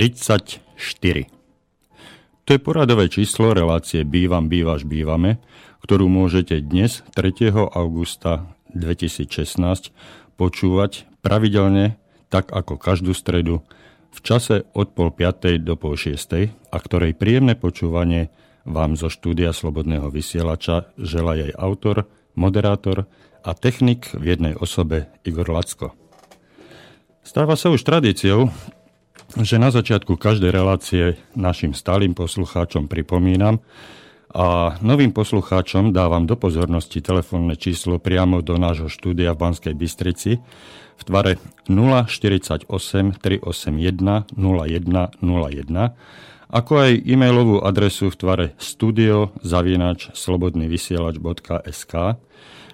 34. To je poradové číslo relácie Bývam, bývaš, bývame, ktorú môžete dnes, 3. augusta 2016, počúvať pravidelne, tak ako každú stredu, v čase od pol piatej do pol šiestej a ktorej príjemné počúvanie vám zo štúdia Slobodného vysielača žela jej autor, moderátor a technik v jednej osobe Igor Lacko. Stáva sa už tradíciou, že na začiatku každej relácie našim stálym poslucháčom pripomínam a novým poslucháčom dávam do pozornosti telefónne číslo priamo do nášho štúdia v Banskej Bystrici v tvare 048 381 0101 ako aj e-mailovú adresu v tvare studio zavinač slobodnyvysielač.sk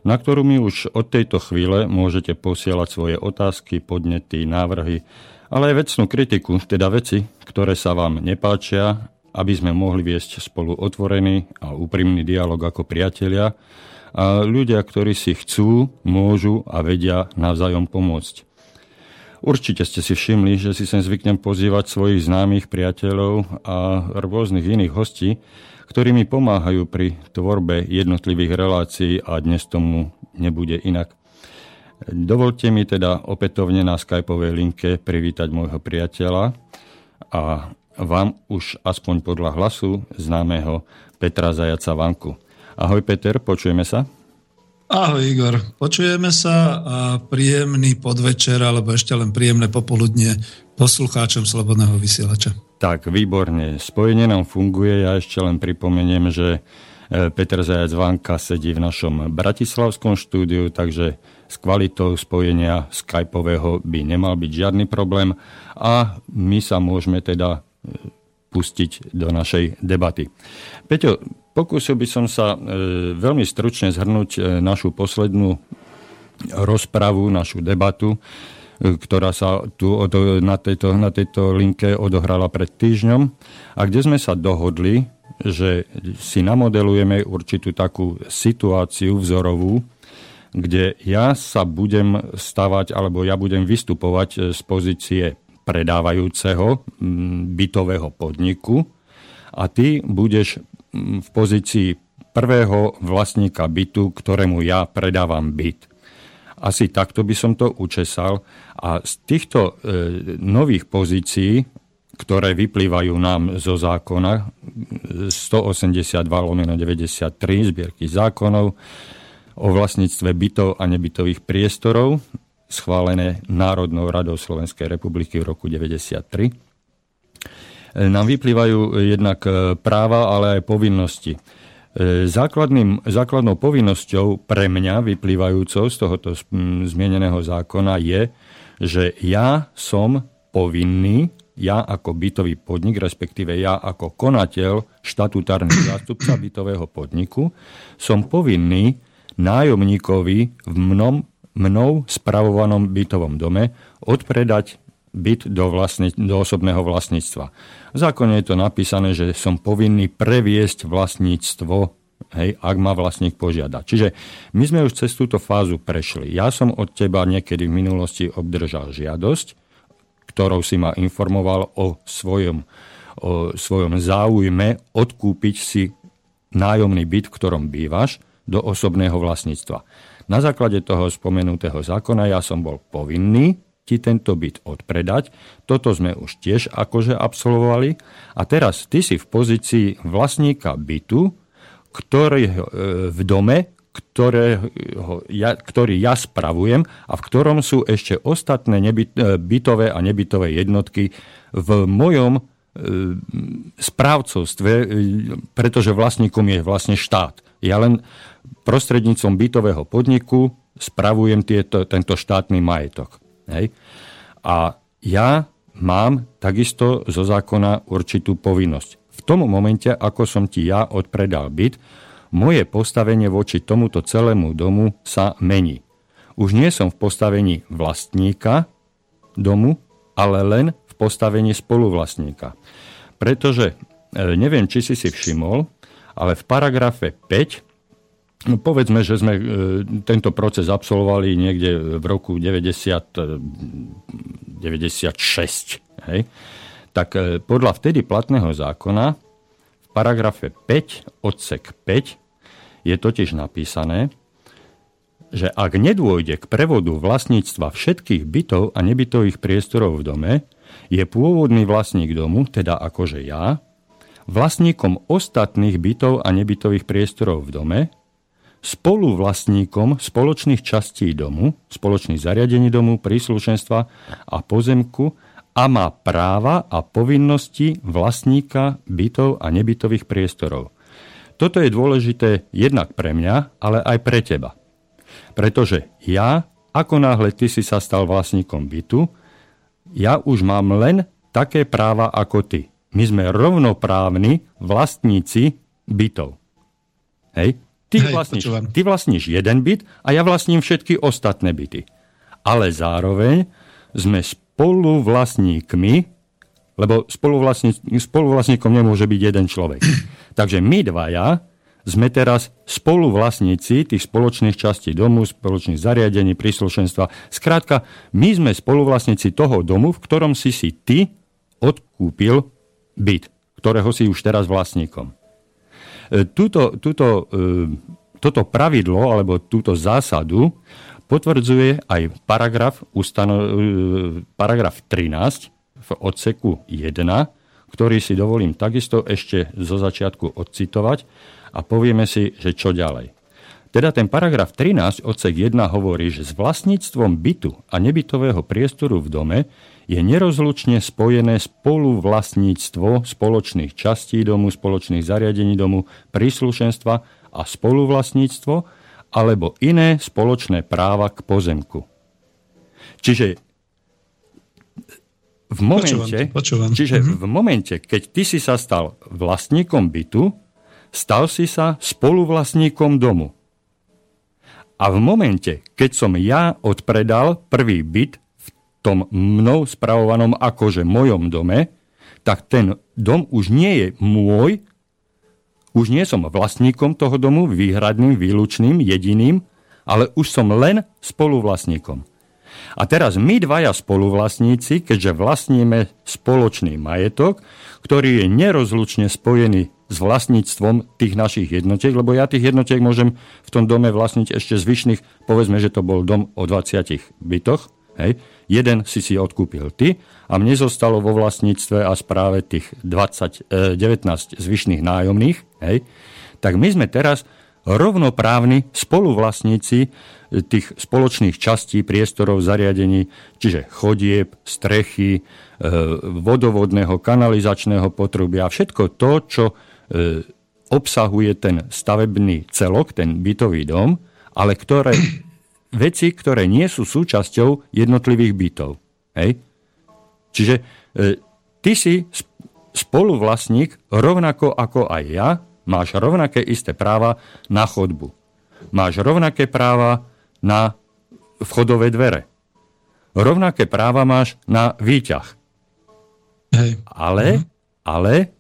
na ktorú mi už od tejto chvíle môžete posielať svoje otázky, podnety, návrhy, ale aj vecnú kritiku, teda veci, ktoré sa vám nepáčia, aby sme mohli viesť spolu otvorený a úprimný dialog ako priatelia a ľudia, ktorí si chcú, môžu a vedia navzájom pomôcť. Určite ste si všimli, že si sem zvyknem pozývať svojich známych priateľov a rôznych iných hostí, ktorí mi pomáhajú pri tvorbe jednotlivých relácií a dnes tomu nebude inak. Dovolte mi teda opätovne na skypovej linke privítať môjho priateľa a vám už aspoň podľa hlasu známeho Petra Zajaca Vanku. Ahoj Peter, počujeme sa? Ahoj Igor, počujeme sa a príjemný podvečer alebo ešte len príjemné popoludnie poslucháčom Slobodného vysielača. Tak, výborne. Spojenie nám funguje. Ja ešte len pripomeniem, že e, Peter Zajac Vanka sedí v našom bratislavskom štúdiu, takže s kvalitou spojenia skypového by nemal byť žiadny problém a my sa môžeme teda e, pustiť do našej debaty. Peťo, pokúsil by som sa e, veľmi stručne zhrnúť e, našu poslednú rozpravu, našu debatu, ktorá sa tu na tejto, na tejto linke odohrala pred týždňom a kde sme sa dohodli, že si namodelujeme určitú takú situáciu vzorovú, kde ja sa budem stavať, alebo ja budem vystupovať e, z pozície predávajúceho bytového podniku a ty budeš v pozícii prvého vlastníka bytu, ktorému ja predávam byt. Asi takto by som to učesal. A z týchto e, nových pozícií, ktoré vyplývajú nám zo zákona 182 93 zbierky zákonov, o vlastníctve bytov a nebytových priestorov, schválené Národnou radou Slovenskej republiky v roku 1993. Nám vyplývajú jednak e, práva, ale aj povinnosti. E, základným, základnou povinnosťou pre mňa vyplývajúcou z tohoto zmieneného zákona je, že ja som povinný, ja ako bytový podnik, respektíve ja ako konateľ, štatutárny zástupca bytového podniku, som povinný nájomníkovi v mnom, mnou spravovanom bytovom dome odpredať byt do, vlastne, do osobného vlastníctva. V zákone je to napísané, že som povinný previesť vlastníctvo, hej, ak ma vlastník požiada. Čiže my sme už cez túto fázu prešli. Ja som od teba niekedy v minulosti obdržal žiadosť, ktorou si ma informoval o svojom, o svojom záujme odkúpiť si nájomný byt, v ktorom bývaš do osobného vlastníctva. Na základe toho spomenutého zákona ja som bol povinný ti tento byt odpredať. Toto sme už tiež akože absolvovali. A teraz ty si v pozícii vlastníka bytu, ktorý e, v dome, ktorého ja, ktorý ja spravujem a v ktorom sú ešte ostatné nebyt, e, bytové a nebytové jednotky v mojom e, správcovstve, pretože vlastníkom je vlastne štát. Ja len prostredníctvom bytového podniku spravujem tieto, tento štátny majetok. Hej. A ja mám takisto zo zákona určitú povinnosť. V tom momente, ako som ti ja odpredal byt, moje postavenie voči tomuto celému domu sa mení. Už nie som v postavení vlastníka domu, ale len v postavení spoluvlastníka. Pretože e, neviem, či si si všimol, ale v paragrafe 5, no povedzme, že sme e, tento proces absolvovali niekde v roku 90, 96, e, hej, tak e, podľa vtedy platného zákona v paragrafe 5 odsek 5 je totiž napísané, že ak nedôjde k prevodu vlastníctva všetkých bytov a nebytových priestorov v dome, je pôvodný vlastník domu, teda akože ja, vlastníkom ostatných bytov a nebytových priestorov v dome, spoluvlastníkom spoločných častí domu, spoločných zariadení domu, príslušenstva a pozemku a má práva a povinnosti vlastníka bytov a nebytových priestorov. Toto je dôležité jednak pre mňa, ale aj pre teba. Pretože ja, ako náhle ty si sa stal vlastníkom bytu, ja už mám len také práva ako ty. My sme rovnoprávni vlastníci bytov. Hej? Ty, Hej, vlastníš, ty vlastníš jeden byt a ja vlastním všetky ostatné byty. Ale zároveň sme spoluvlastníkmi, lebo spoluvlastníkom nemôže byť jeden človek. Takže my dvaja sme teraz spoluvlastníci tých spoločných častí domu, spoločných zariadení, príslušenstva. Skrátka, my sme spoluvlastníci toho domu, v ktorom si si ty odkúpil byt, ktorého si už teraz vlastníkom. E, túto, túto, e, toto pravidlo alebo túto zásadu potvrdzuje aj paragraf, ustano, e, paragraf 13 v odseku 1, ktorý si dovolím takisto ešte zo začiatku odcitovať a povieme si, že čo ďalej. Teda ten paragraf 13 odsek 1 hovorí, že s vlastníctvom bytu a nebytového priestoru v dome je nerozlučne spojené spoluvlastníctvo spoločných častí domu, spoločných zariadení domu, príslušenstva a spoluvlastníctvo alebo iné spoločné práva k pozemku. Čiže v momente, počúvam, počúvam. Čiže mm-hmm. v momente, keď ty si sa stal vlastníkom bytu, stal si sa spoluvlastníkom domu. A v momente, keď som ja odpredal prvý byt v tom mnou spravovanom akože mojom dome, tak ten dom už nie je môj, už nie som vlastníkom toho domu, výhradným, výlučným, jediným, ale už som len spoluvlastníkom. A teraz my dvaja spoluvlastníci, keďže vlastníme spoločný majetok, ktorý je nerozlučne spojený s vlastníctvom tých našich jednotiek, lebo ja tých jednotiek môžem v tom dome vlastniť ešte zvyšných, povedzme, že to bol dom o 20 bytoch, hej, jeden si si odkúpil ty a mne zostalo vo vlastníctve a správe tých 20, eh, 19 zvyšných nájomných, hej, tak my sme teraz rovnoprávni spoluvlastníci tých spoločných častí, priestorov, zariadení, čiže chodieb, strechy, eh, vodovodného, kanalizačného potrubia, všetko to, čo E, obsahuje ten stavebný celok, ten bytový dom, ale ktoré, veci, ktoré nie sú súčasťou jednotlivých bytov. Hej? Čiže e, ty si spoluvlastník rovnako ako aj ja, máš rovnaké isté práva na chodbu. Máš rovnaké práva na vchodové dvere. Rovnaké práva máš na výťah. Hej. Ale, mhm. ale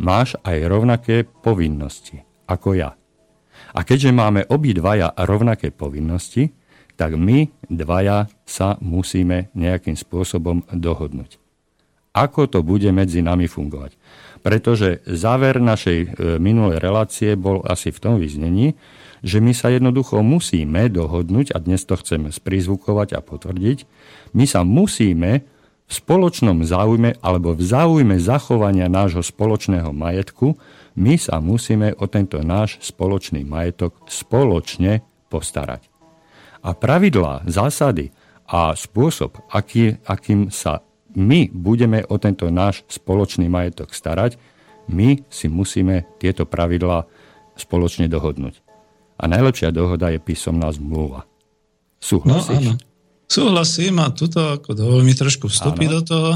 máš aj rovnaké povinnosti ako ja. A keďže máme obidvaja rovnaké povinnosti, tak my dvaja sa musíme nejakým spôsobom dohodnúť. Ako to bude medzi nami fungovať? Pretože záver našej e, minulej relácie bol asi v tom vyznení, že my sa jednoducho musíme dohodnúť, a dnes to chceme sprizvukovať a potvrdiť, my sa musíme v spoločnom záujme alebo v záujme zachovania nášho spoločného majetku, my sa musíme o tento náš spoločný majetok spoločne postarať. A pravidlá, zásady a spôsob, aký, akým sa my budeme o tento náš spoločný majetok starať, my si musíme tieto pravidlá spoločne dohodnúť. A najlepšia dohoda je písomná zmluva. Súhlasíš? No, áno. Súhlasím a tuto ako dovol mi trošku vstúpiť do toho,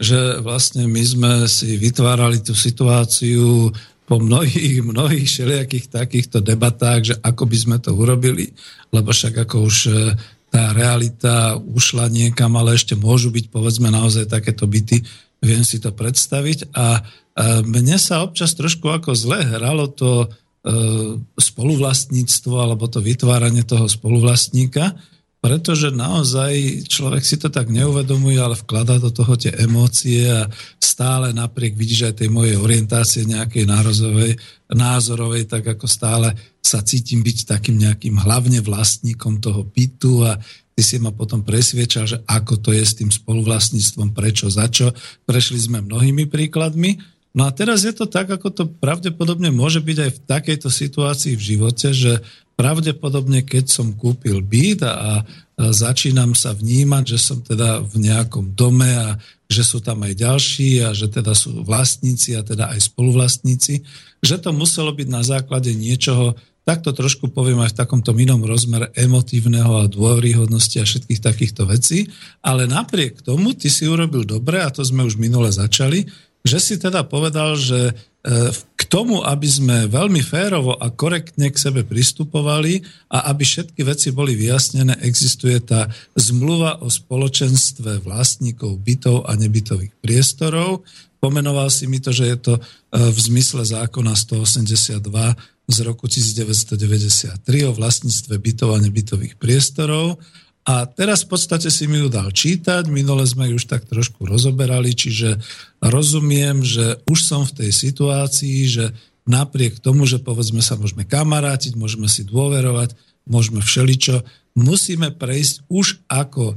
že vlastne my sme si vytvárali tú situáciu po mnohých, mnohých všelijakých takýchto debatách, že ako by sme to urobili, lebo však ako už e, tá realita ušla niekam, ale ešte môžu byť povedzme naozaj takéto byty, viem si to predstaviť a e, mne sa občas trošku ako zle hralo to e, spoluvlastníctvo alebo to vytváranie toho spoluvlastníka, pretože naozaj človek si to tak neuvedomuje, ale vkladá do toho tie emócie a stále napriek vidíš aj tej mojej orientácie nejakej nározovej, názorovej, tak ako stále sa cítim byť takým nejakým hlavne vlastníkom toho bytu a ty si ma potom presviečal, že ako to je s tým spoluvlastníctvom, prečo, za čo. Prešli sme mnohými príkladmi. No a teraz je to tak, ako to pravdepodobne môže byť aj v takejto situácii v živote, že pravdepodobne, keď som kúpil byt a, a začínam sa vnímať, že som teda v nejakom dome a že sú tam aj ďalší a že teda sú vlastníci a teda aj spoluvlastníci, že to muselo byť na základe niečoho, takto trošku poviem aj v takomto inom rozmere emotívneho a dôveryhodnosti a všetkých takýchto vecí, ale napriek tomu ty si urobil dobre a to sme už minule začali, že si teda povedal, že k tomu, aby sme veľmi férovo a korektne k sebe pristupovali a aby všetky veci boli vyjasnené, existuje tá zmluva o spoločenstve vlastníkov bytov a nebytových priestorov. Pomenoval si mi to, že je to e, v zmysle zákona 182 z roku 1993 o vlastníctve bytov a nebytových priestorov a teraz v podstate si mi ju dal čítať, minule sme ju už tak trošku rozoberali, čiže rozumiem, že už som v tej situácii, že napriek tomu, že povedzme sa môžeme kamarátiť, môžeme si dôverovať, môžeme všeličo, musíme prejsť už ako e,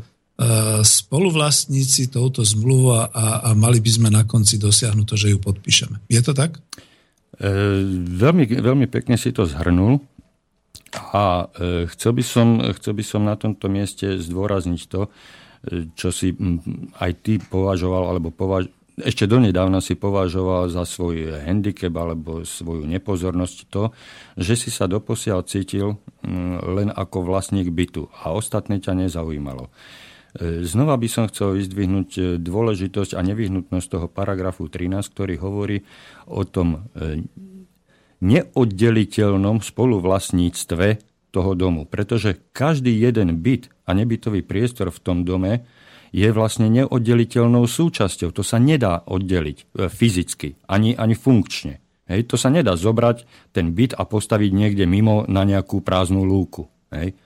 spoluvlastníci touto zmluvu a, a mali by sme na konci dosiahnuť to, že ju podpíšeme. Je to tak? E, veľmi, veľmi pekne si to zhrnul. A e, chcel by, som, chcel by som na tomto mieste zdôrazniť to, e, čo si aj ty považoval, alebo považ... ešte donedávna si považoval za svoj handicap alebo svoju nepozornosť to, že si sa doposiaľ cítil len ako vlastník bytu a ostatné ťa nezaujímalo. E, znova by som chcel vyzdvihnúť dôležitosť a nevyhnutnosť toho paragrafu 13, ktorý hovorí o tom neoddeliteľnom spoluvlastníctve toho domu. Pretože každý jeden byt a nebytový priestor v tom dome je vlastne neoddeliteľnou súčasťou. To sa nedá oddeliť e, fyzicky, ani, ani funkčne. Hej, to sa nedá zobrať ten byt a postaviť niekde mimo na nejakú prázdnu lúku. Hej.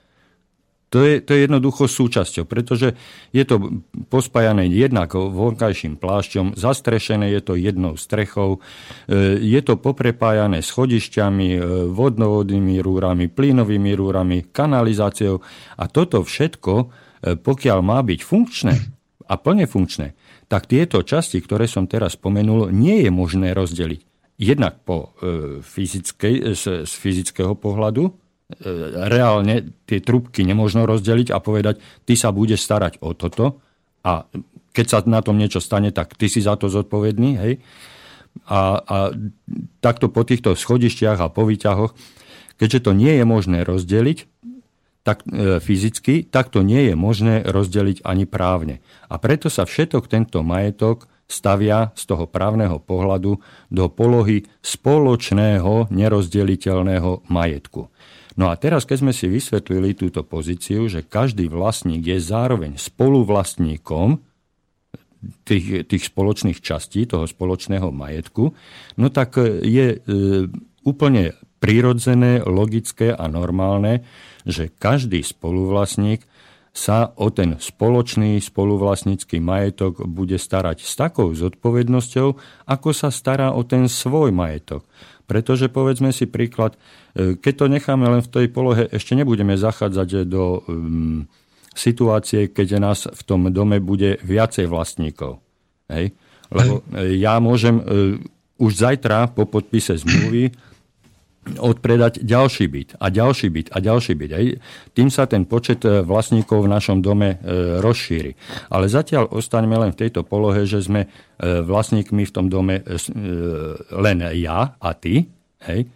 To je, to je jednoducho súčasťou, pretože je to pospájané jednak vonkajším plášťom, zastrešené je to jednou strechou, e, je to poprepájané schodišťami, e, vodnovodnými rúrami, plynovými rúrami, kanalizáciou a toto všetko, e, pokiaľ má byť funkčné a plne funkčné, tak tieto časti, ktoré som teraz spomenul, nie je možné rozdeliť. Jednak po, fyzickej, z, z fyzického pohľadu, E, reálne tie trubky nemôžno rozdeliť a povedať, ty sa budeš starať o toto a keď sa na tom niečo stane, tak ty si za to zodpovedný. Hej? A, a takto po týchto schodištiach a po výťahoch, keďže to nie je možné rozdeliť tak, e, fyzicky, tak to nie je možné rozdeliť ani právne. A preto sa všetok tento majetok stavia z toho právneho pohľadu do polohy spoločného nerozdeliteľného majetku. No a teraz, keď sme si vysvetlili túto pozíciu, že každý vlastník je zároveň spoluvlastníkom tých, tých spoločných častí, toho spoločného majetku, no tak je e, úplne prirodzené, logické a normálne, že každý spoluvlastník sa o ten spoločný spoluvlastnícky majetok bude starať s takou zodpovednosťou, ako sa stará o ten svoj majetok. Pretože povedzme si príklad, keď to necháme len v tej polohe, ešte nebudeme zachádzať do um, situácie, keď nás v tom dome bude viacej vlastníkov. Hej? Lebo Hej. ja môžem uh, už zajtra po podpise zmluvy odpredať ďalší byt a ďalší byt a ďalší byt. Aj tým sa ten počet e, vlastníkov v našom dome e, rozšíri. Ale zatiaľ ostaňme len v tejto polohe, že sme e, vlastníkmi v tom dome len ja a ty, hej?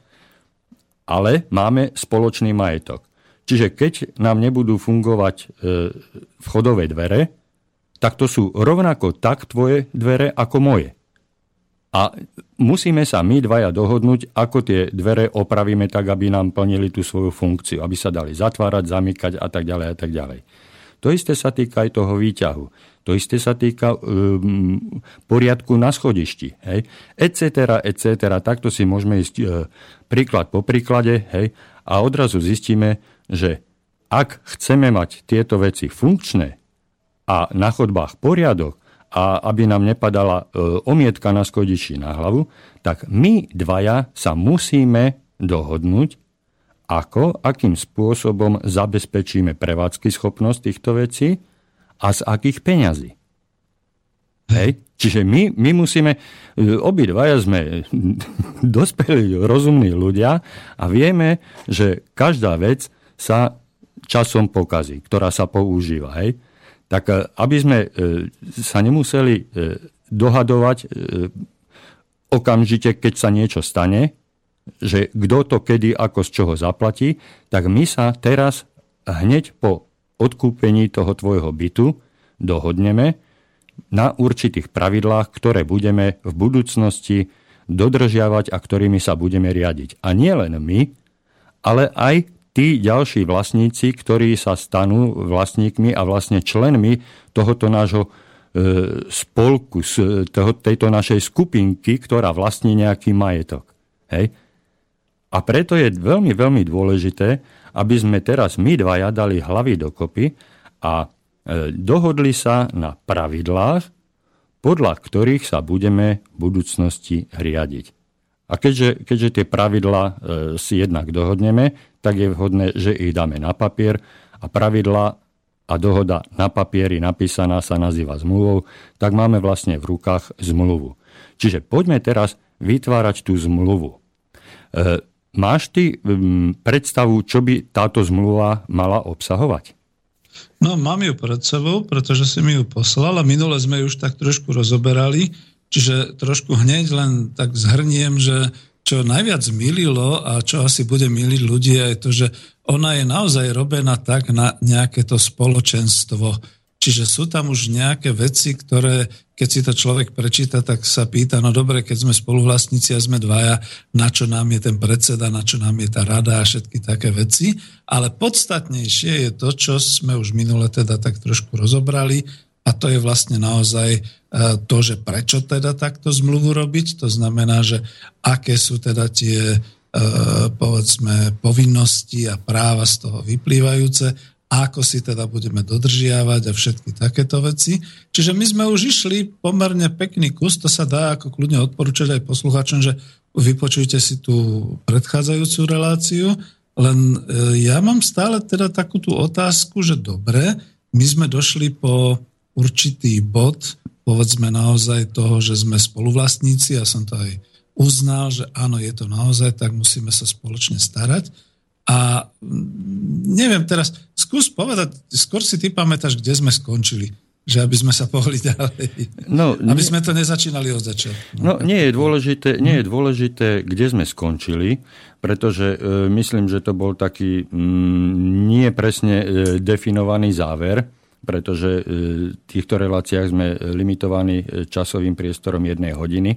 Ale máme spoločný majetok. Čiže keď nám nebudú fungovať vchodové dvere, tak to sú rovnako tak tvoje dvere ako moje. A musíme sa my dvaja dohodnúť, ako tie dvere opravíme tak, aby nám plnili tú svoju funkciu, aby sa dali zatvárať, zamykať a tak ďalej a tak ďalej. To isté sa týka aj toho výťahu. To isté sa týka um, poriadku na schodišti. Hej? Et cetera, et cetera. Takto si môžeme ísť uh, príklad po príklade hej? a odrazu zistíme, že ak chceme mať tieto veci funkčné a na chodbách poriadok a aby nám nepadala e, omietka na skodiči na hlavu, tak my dvaja sa musíme dohodnúť, ako, akým spôsobom zabezpečíme prevádzky schopnosť týchto vecí a z akých peňazí. Hej? Čiže my, my musíme, e, obidvaja sme dospelí, rozumní ľudia a vieme, že každá vec sa časom pokazí, ktorá sa používa. Hej? Tak e, aby sme e, sa nemuseli dohadovať okamžite, keď sa niečo stane, že kto to kedy ako z čoho zaplatí, tak my sa teraz hneď po odkúpení toho tvojho bytu dohodneme na určitých pravidlách, ktoré budeme v budúcnosti dodržiavať a ktorými sa budeme riadiť. A nie len my, ale aj tí ďalší vlastníci, ktorí sa stanú vlastníkmi a vlastne členmi tohoto nášho e, spolku, tejto našej skupinky, ktorá vlastní nejaký majetok. Hej? A preto je veľmi, veľmi dôležité, aby sme teraz my dvaja dali hlavy dokopy a e, dohodli sa na pravidlách, podľa ktorých sa budeme v budúcnosti riadiť. A keďže, keďže tie pravidlá e, si jednak dohodneme, tak je vhodné, že ich dáme na papier a pravidlá a dohoda na papieri napísaná sa nazýva zmluvou, tak máme vlastne v rukách zmluvu. Čiže poďme teraz vytvárať tú zmluvu. Máš ty m, predstavu, čo by táto zmluva mala obsahovať? No, mám ju pred sebou, pretože si mi ju poslal a minule sme ju už tak trošku rozoberali Čiže trošku hneď len tak zhrniem, že čo najviac mililo a čo asi bude miliť ľudia je to, že ona je naozaj robená tak na nejaké to spoločenstvo. Čiže sú tam už nejaké veci, ktoré, keď si to človek prečíta, tak sa pýta, no dobre, keď sme spoluvlastníci a sme dvaja, na čo nám je ten predseda, na čo nám je tá rada a všetky také veci. Ale podstatnejšie je to, čo sme už minule teda tak trošku rozobrali, a to je vlastne naozaj e, to, že prečo teda takto zmluvu robiť. To znamená, že aké sú teda tie e, povedzme povinnosti a práva z toho vyplývajúce, ako si teda budeme dodržiavať a všetky takéto veci. Čiže my sme už išli pomerne pekný kus, to sa dá ako kľudne odporúčať aj poslucháčom, že vypočujte si tú predchádzajúcu reláciu, len e, ja mám stále teda takú tú otázku, že dobre, my sme došli po určitý bod, povedzme naozaj toho, že sme spoluvlastníci, ja som to aj uznal, že áno, je to naozaj, tak musíme sa spoločne starať. A mm, neviem teraz, skús povedať, skôr si ty pamätáš, kde sme skončili že aby sme sa pohli ďalej. No, aby nie, sme to nezačínali od začiatku. No, nie je, dôležité, nie je dôležité, kde sme skončili, pretože e, myslím, že to bol taký mm, nie presne e, definovaný záver pretože e, v týchto reláciách sme limitovaní e, časovým priestorom jednej hodiny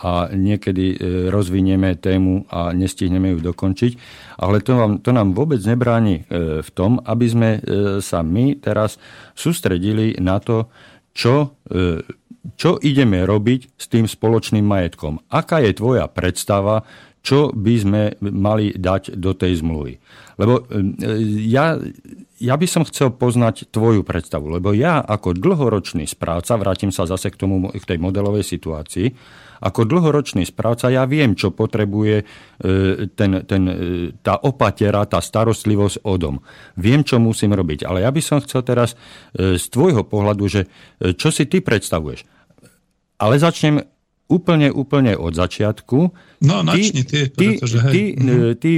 a niekedy e, rozvinieme tému a nestihneme ju dokončiť. Ale to, vám, to nám vôbec nebráni v tom, aby sme sa my teraz sústredili na to, čo, čo ideme robiť s tým spoločným majetkom. Aká je tvoja predstava, čo by sme mali dať do tej zmluvy. Lebo ja ja by som chcel poznať tvoju predstavu, lebo ja ako dlhoročný správca, vrátim sa zase k, tomu, k tej modelovej situácii, ako dlhoročný správca ja viem, čo potrebuje e, ten, ten, e, tá opatera, tá starostlivosť o dom. Viem, čo musím robiť. Ale ja by som chcel teraz e, z tvojho pohľadu, že čo si ty predstavuješ. Ale začnem úplne, úplne od začiatku. No, načni ty, pretože hej. Ty, ty, ty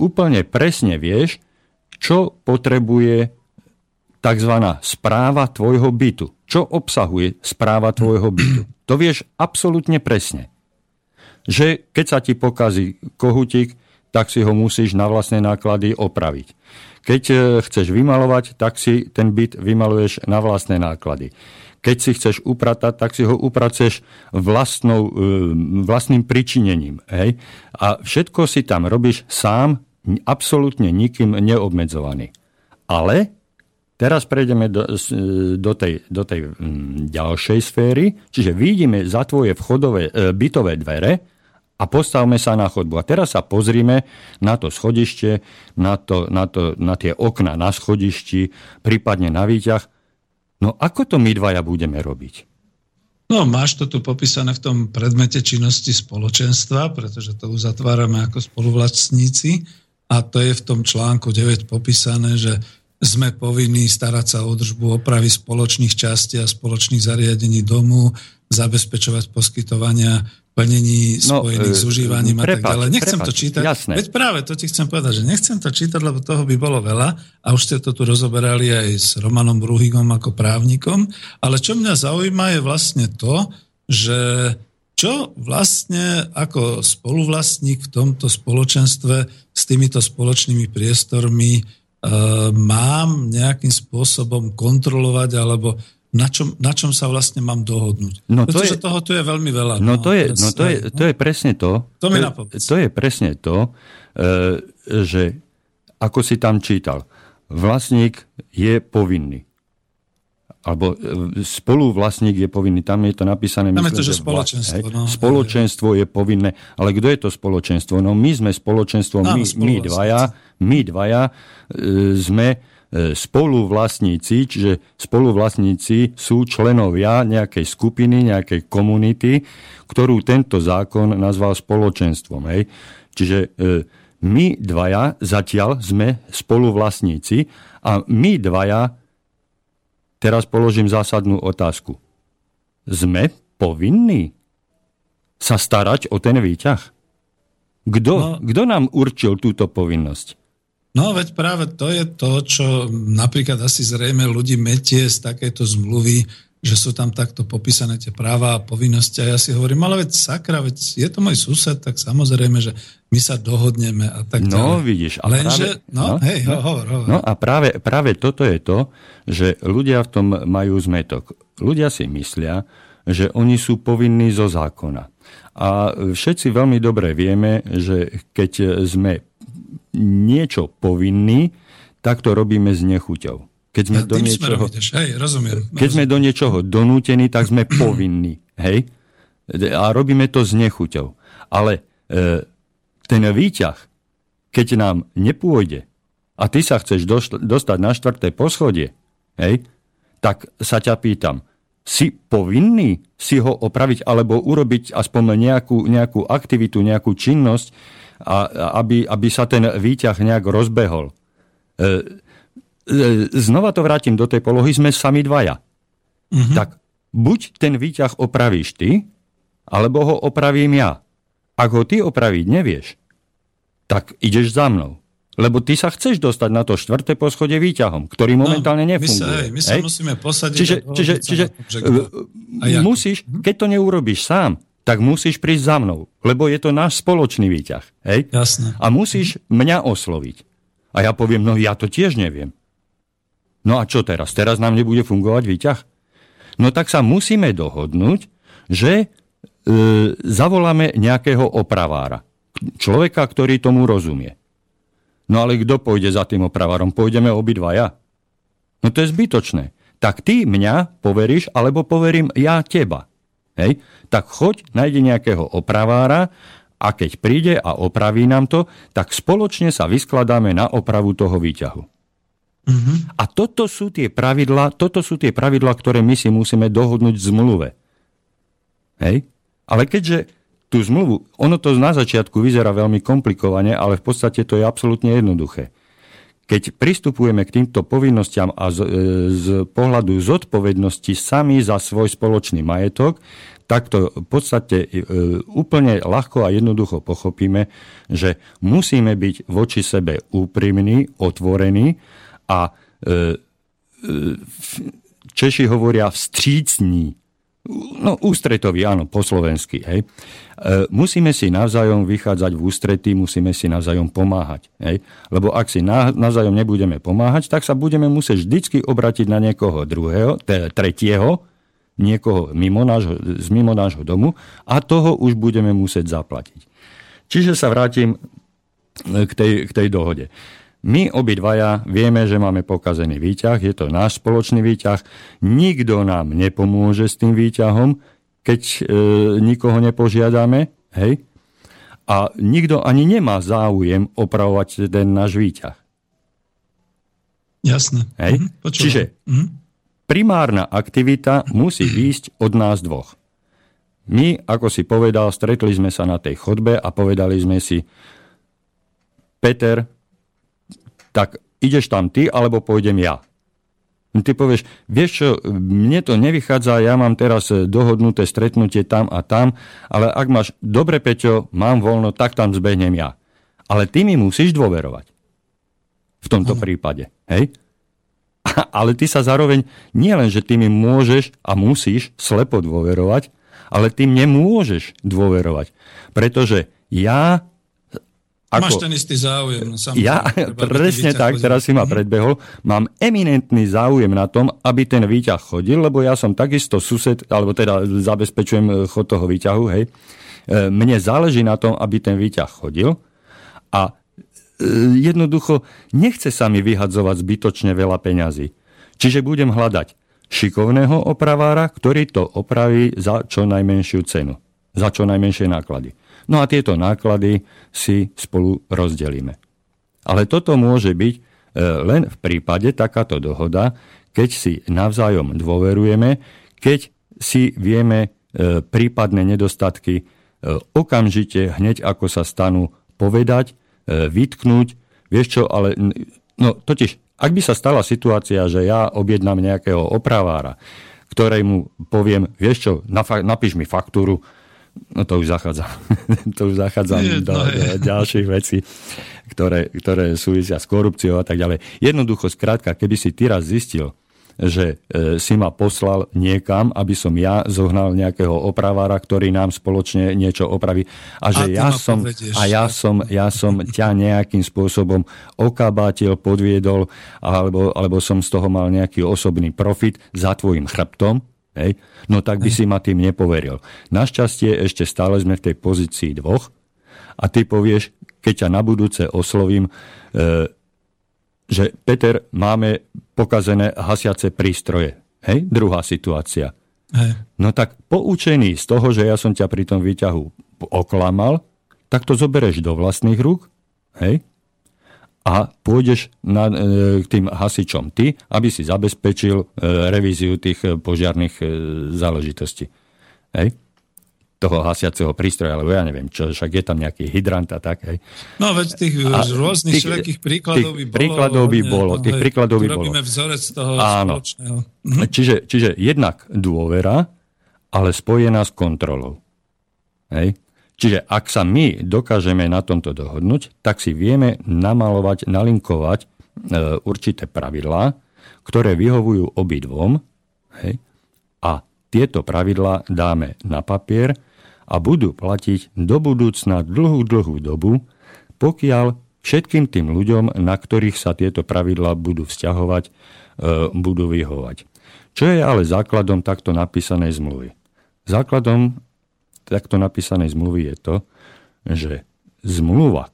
úplne presne vieš, čo potrebuje tzv. správa tvojho bytu. Čo obsahuje správa tvojho bytu? To vieš absolútne presne. Že keď sa ti pokazí kohutík, tak si ho musíš na vlastné náklady opraviť. Keď e, chceš vymalovať, tak si ten byt vymaluješ na vlastné náklady. Keď si chceš upratať, tak si ho upraceš vlastnou, e, vlastným pričinením. Hej? A všetko si tam robíš sám absolútne nikým neobmedzovaný. Ale teraz prejdeme do, do tej, do tej mm, ďalšej sféry, čiže vidíme za tvoje vchodové, e, bytové dvere A postavme sa na chodbu. A teraz sa pozrime na to schodište, na, to, na, to, na tie okna na schodišti, prípadne na výťah. No ako to my dvaja budeme robiť? No, máš to tu popísané v tom predmete činnosti spoločenstva, pretože to uzatvárame ako spoluvlastníci a to je v tom článku 9 popísané, že sme povinní starať sa o držbu opravy spoločných častí a spoločných zariadení domu, zabezpečovať poskytovania plnení no, spojených no, s užívaním a tak ďalej. Nechcem prepač, to čítať. Jasné. Veď práve to ti chcem povedať, že nechcem to čítať, lebo toho by bolo veľa a už ste to tu rozoberali aj s Romanom Bruhigom ako právnikom, ale čo mňa zaujíma je vlastne to, že čo vlastne ako spoluvlastník v tomto spoločenstve s týmito spoločnými priestormi e, mám nejakým spôsobom kontrolovať alebo na čom, na čom sa vlastne mám dohodnúť. No to Pretože je, toho tu je veľmi veľa. No, no, to, je, no to, je, to je presne to. To mi To je presne to, e, že ako si tam čítal, vlastník je povinný. Alebo e, spoluvlastník je povinný. Tam je to napísané. Tam myslím, je to, že spoločenstvo. No, spoločenstvo je povinné. Ale kto je to spoločenstvo? No my sme spoločenstvo, my, my dvaja, my dvaja e, sme E, spoluvlastníci, čiže spoluvlastníci sú členovia nejakej skupiny, nejakej komunity, ktorú tento zákon nazval spoločenstvom. Hej. Čiže e, my dvaja zatiaľ sme spoluvlastníci a my dvaja, teraz položím zásadnú otázku. Sme povinní sa starať o ten výťah? Kto, no. kto nám určil túto povinnosť? No veď práve to je to, čo napríklad asi zrejme ľudí metie z takéto zmluvy, že sú tam takto popísané tie práva a povinnosti a ja si hovorím, ale veď sakra, veď je to môj sused, tak samozrejme, že my sa dohodneme a tak No ďalej. vidíš. A Lenže, práve, no, no, hej, no, hovor, hovor. No a práve, práve toto je to, že ľudia v tom majú zmetok. Ľudia si myslia, že oni sú povinní zo zákona. A všetci veľmi dobre vieme, že keď sme niečo povinný, tak to robíme s nechuťou. Keď sme, ja, do niečoho, hej, rozumiem, keď sme do niečoho donútení, tak sme povinní. Hej? A robíme to s nechuťou. Ale e, ten výťah, keď nám nepôjde a ty sa chceš dostať na štvrté poschodie, hej, tak sa ťa pýtam, si povinný si ho opraviť alebo urobiť aspoň nejakú, nejakú aktivitu, nejakú činnosť, a, aby, aby sa ten výťah nejak rozbehol. E, e, znova to vrátim do tej polohy, sme sami dvaja. Mm-hmm. Tak buď ten výťah opravíš ty, alebo ho opravím ja. Ak ho ty opraviť nevieš, tak ideš za mnou. Lebo ty sa chceš dostať na to štvrté poschodie výťahom, ktorý no, momentálne no, nefunguje. My sa, my sa musíme posadiť. Čiže, čiže, čiže musíš, keď to neurobiš sám, tak musíš prísť za mnou, lebo je to náš spoločný výťah. Hej? Jasné. A musíš mňa osloviť. A ja poviem, no ja to tiež neviem. No a čo teraz? Teraz nám nebude fungovať výťah? No tak sa musíme dohodnúť, že e, zavoláme nejakého opravára. Človeka, ktorý tomu rozumie. No ale kto pôjde za tým opravárom? Pôjdeme obidvaja? No to je zbytočné. Tak ty mňa poveríš, alebo poverím ja teba. Hej? Tak choď, nájde nejakého opravára a keď príde a opraví nám to, tak spoločne sa vyskladáme na opravu toho výťahu. Mm-hmm. A toto sú tie pravidla, toto sú tie pravidla, ktoré my si musíme dohodnúť v zmluve. Hej? Ale keďže tú zmluvu, ono to na začiatku vyzerá veľmi komplikovane, ale v podstate to je absolútne jednoduché. Keď pristupujeme k týmto povinnostiam a z, e, z pohľadu zodpovednosti sami za svoj spoločný majetok, tak to v podstate e, úplne ľahko a jednoducho pochopíme, že musíme byť voči sebe úprimní, otvorení a e, Češi hovoria vstřícní no ústretovi, áno, po slovensky, hej. E, musíme si navzájom vychádzať v ústretí, musíme si navzájom pomáhať, hej. Lebo ak si navzájom nebudeme pomáhať, tak sa budeme musieť vždycky obratiť na niekoho druhého, tretieho, niekoho mimo nášho, z mimo nášho domu a toho už budeme musieť zaplatiť. Čiže sa vrátim k tej, k tej dohode. My obidvaja vieme, že máme pokazený výťah, je to náš spoločný výťah, nikto nám nepomôže s tým výťahom, keď e, nikoho nepožiadame, hej? A nikto ani nemá záujem opravovať ten náš výťah. Jasné. Hej? Mhm, Čiže mhm. primárna aktivita musí výjsť od nás dvoch. My, ako si povedal, stretli sme sa na tej chodbe a povedali sme si, Peter, tak ideš tam ty, alebo pôjdem ja. Ty povieš, vieš čo, mne to nevychádza, ja mám teraz dohodnuté stretnutie tam a tam, ale ak máš, dobre Peťo, mám voľno, tak tam zbehnem ja. Ale ty mi musíš dôverovať. V tomto ano. prípade. Hej? Ale ty sa zároveň, nie len, že ty mi môžeš a musíš slepo dôverovať, ale ty mne môžeš dôverovať. Pretože ja ako, Máš ten istý záujem. No, ja, presne tak, teraz si ma predbehol. Mám eminentný záujem na tom, aby ten výťah chodil, lebo ja som takisto sused, alebo teda zabezpečujem eh, chod toho výťahu, hej. Eh, mne záleží na tom, aby ten výťah chodil a eh, jednoducho nechce sa mi vyhadzovať zbytočne veľa peňazí. Čiže budem hľadať šikovného opravára, ktorý to opraví za čo najmenšiu cenu, za čo najmenšie náklady. No a tieto náklady si spolu rozdelíme. Ale toto môže byť e, len v prípade takáto dohoda, keď si navzájom dôverujeme, keď si vieme e, prípadné nedostatky e, okamžite, hneď ako sa stanú, povedať, vytknúť. Vieš čo, ale no totiž, ak by sa stala situácia, že ja objednám nejakého opravára, ktorému poviem, vieš čo, napíš mi faktúru, No to už zachádza. to už zachádza do, do ďalších vecí, ktoré, ktoré súvisia s korupciou a tak ďalej. Jednoducho, skrátka, keby si ty raz zistil, že e, si ma poslal niekam, aby som ja zohnal nejakého opravára, ktorý nám spoločne niečo opraví a že a ja som, a ja som, ja som ťa nejakým spôsobom okabátil, podviedol alebo, alebo som z toho mal nejaký osobný profit za tvojim chrbtom, Hej? No tak by si ma tým nepoveril. Našťastie ešte stále sme v tej pozícii dvoch a ty povieš, keď ťa na budúce oslovím, e, že Peter, máme pokazené hasiace prístroje. Hej? Druhá situácia. Hej. No tak poučený z toho, že ja som ťa pri tom výťahu oklamal, tak to zobereš do vlastných rúk, hej? A pôjdeš na, e, k tým hasičom ty, aby si zabezpečil e, revíziu tých e, požiarných záležitostí. Hej? toho hasiaceho prístroja, alebo ja neviem, čo, však je tam nejaký hydrant a tak. Hej. No veď tých a rôznych tých, všetkých príkladov by bolo. Príkladov by bolo. Tých príkladov by bolo. vzorec toho Áno. spoločného. Mhm. Čiže, čiže jednak dôvera, ale spojená s kontrolou. Hej. Čiže ak sa my dokážeme na tomto dohodnúť, tak si vieme namalovať, nalinkovať e, určité pravidlá, ktoré vyhovujú obidvom hej, a tieto pravidlá dáme na papier a budú platiť do budúcna dlhú, dlhú dobu, pokiaľ všetkým tým ľuďom, na ktorých sa tieto pravidlá budú vzťahovať, e, budú vyhovať. Čo je ale základom takto napísanej zmluvy? Základom takto napísanej zmluvy je to, že zmluva,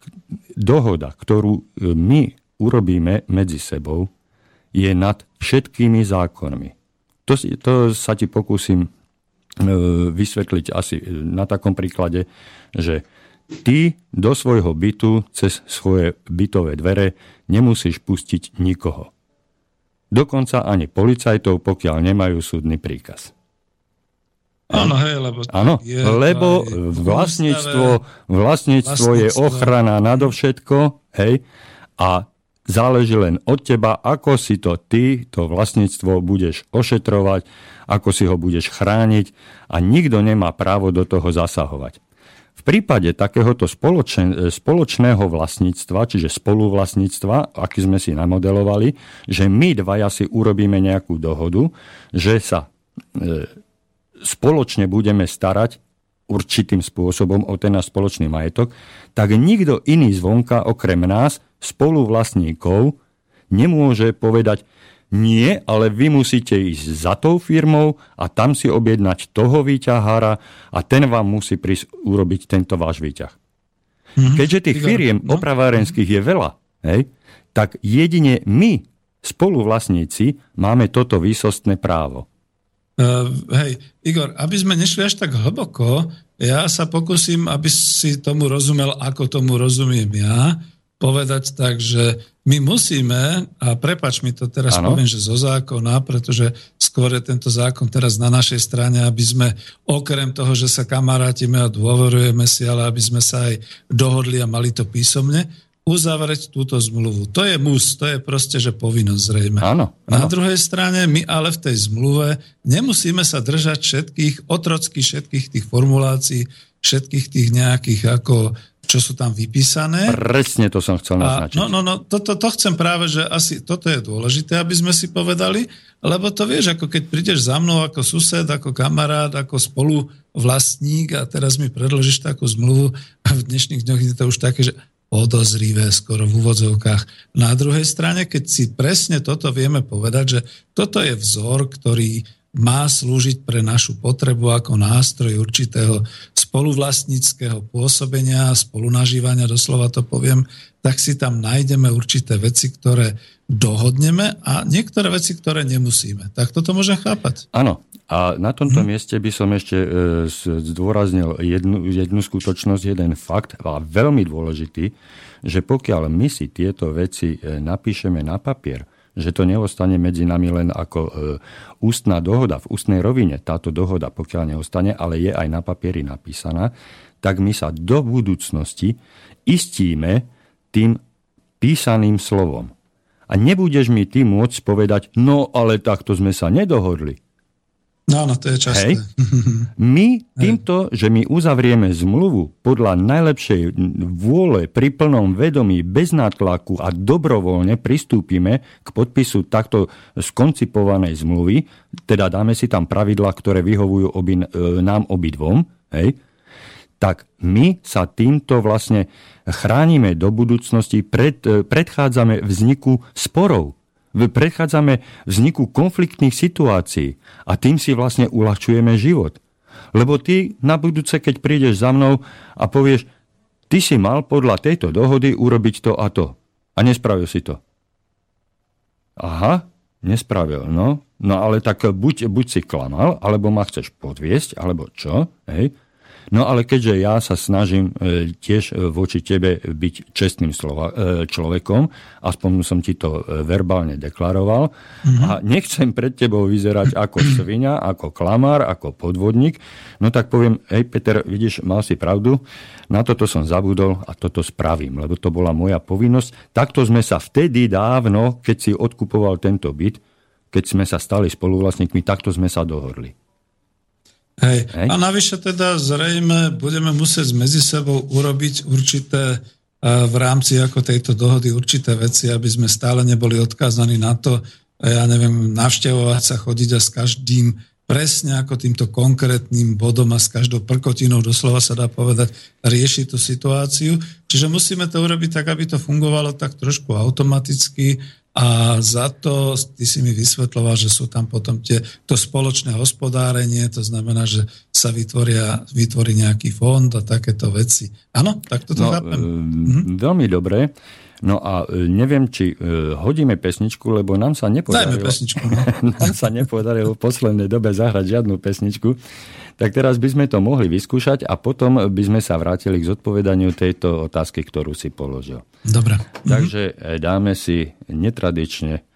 dohoda, ktorú e, my urobíme medzi sebou, je nad všetkými zákonmi. To, to sa ti pokúsim e, vysvetliť asi na takom príklade, že ty do svojho bytu cez svoje bytové dvere nemusíš pustiť nikoho. Dokonca ani policajtov, pokiaľ nemajú súdny príkaz. Áno, hej, lebo... Áno, je, lebo vlastníctvo, vlastníctvo je ochrana nadovšetko, hej, a záleží len od teba, ako si to ty, to vlastníctvo budeš ošetrovať, ako si ho budeš chrániť a nikto nemá právo do toho zasahovať. V prípade takéhoto spoločen, spoločného vlastníctva, čiže spoluvlastníctva, aký sme si namodelovali, že my dvaja si urobíme nejakú dohodu, že sa e, spoločne budeme starať určitým spôsobom o ten náš spoločný majetok, tak nikto iný zvonka okrem nás, spoluvlastníkov, nemôže povedať, nie, ale vy musíte ísť za tou firmou a tam si objednať toho výťahára a ten vám musí prísť urobiť tento váš výťah. Mm-hmm. Keďže tých firiem no. opravárenských je veľa, hej, tak jedine my, spoluvlastníci, máme toto výsostné právo. Uh, hej, Igor, aby sme nešli až tak hlboko, ja sa pokúsim, aby si tomu rozumel, ako tomu rozumiem ja, povedať tak, že my musíme, a prepač mi to teraz ano. poviem, že zo zákona, pretože skôr je tento zákon teraz na našej strane, aby sme okrem toho, že sa kamarátime a dôverujeme si, ale aby sme sa aj dohodli a mali to písomne, uzavrieť túto zmluvu. To je mus, to je proste, že povinnosť zrejme. Áno, áno. Na druhej strane, my ale v tej zmluve nemusíme sa držať všetkých, otrocky všetkých tých formulácií, všetkých tých nejakých ako čo sú tam vypísané. Presne to som chcel naznačiť. A, no, no, no, toto to, to chcem práve, že asi toto je dôležité, aby sme si povedali, lebo to vieš, ako keď prídeš za mnou ako sused, ako kamarát, ako spolu vlastník a teraz mi predložíš takú zmluvu a v dnešných dňoch je to už také, že podozrivé skoro v úvodzovkách. Na druhej strane, keď si presne toto vieme povedať, že toto je vzor, ktorý má slúžiť pre našu potrebu ako nástroj určitého spoluvlastníckého pôsobenia, spolunažívania, doslova to poviem, tak si tam nájdeme určité veci, ktoré dohodneme a niektoré veci, ktoré nemusíme. Tak toto môžem chápať. Áno. A na tomto hmm. mieste by som ešte e, zdôraznil jednu, jednu skutočnosť, jeden fakt, a veľmi dôležitý, že pokiaľ my si tieto veci e, napíšeme na papier, že to neostane medzi nami len ako e, ústná dohoda v ústnej rovine. Táto dohoda, pokiaľ neostane, ale je aj na papieri napísaná, tak my sa do budúcnosti istíme tým písaným slovom. A nebudeš mi ty môcť povedať, no ale takto sme sa nedohodli. No, no, to je časté. Hej. My týmto, že my uzavrieme zmluvu podľa najlepšej vôle, pri plnom vedomí, bez nátlaku a dobrovoľne pristúpime k podpisu takto skoncipovanej zmluvy, teda dáme si tam pravidla, ktoré vyhovujú obi, e, nám obidvom, hej, tak my sa týmto vlastne chránime do budúcnosti, pred, e, predchádzame vzniku sporov predchádzame vzniku konfliktných situácií a tým si vlastne uľahčujeme život. Lebo ty na budúce, keď prídeš za mnou a povieš, ty si mal podľa tejto dohody urobiť to a to. A nespravil si to. Aha, nespravil, no. No ale tak buď, buď si klamal, alebo ma chceš podviesť, alebo čo, hej. No ale keďže ja sa snažím e, tiež e, voči tebe byť čestným slova, e, človekom, aspoň som ti to verbálne deklaroval mm-hmm. a nechcem pred tebou vyzerať ako svinia, ako klamár, ako podvodník, no tak poviem, hej Peter, vidíš, mal si pravdu, na toto som zabudol a toto spravím, lebo to bola moja povinnosť. Takto sme sa vtedy dávno, keď si odkupoval tento byt, keď sme sa stali spoluvlastníkmi, takto sme sa dohodli. Hej. Hej. A navyše teda zrejme budeme musieť medzi sebou urobiť určité v rámci ako tejto dohody určité veci, aby sme stále neboli odkázaní na to, ja neviem, navštevovať sa, chodiť a s každým presne ako týmto konkrétnym bodom a s každou prkotinou, doslova sa dá povedať, riešiť tú situáciu. Čiže musíme to urobiť tak, aby to fungovalo tak trošku automaticky a za to ty si mi vysvetloval, že sú tam potom tie, to spoločné hospodárenie, to znamená, že sa vytvoria, vytvorí nejaký fond a takéto veci. Áno, tak toto no, chápem. Mhm. Veľmi dobre. No a e, neviem, či e, hodíme pesničku, lebo nám sa nepodarilo... Dajme pesničku. No. nám sa nepodarilo v poslednej dobe zahrať žiadnu pesničku. Tak teraz by sme to mohli vyskúšať a potom by sme sa vrátili k zodpovedaniu tejto otázky, ktorú si položil. Dobre. Takže mhm. dáme si netradične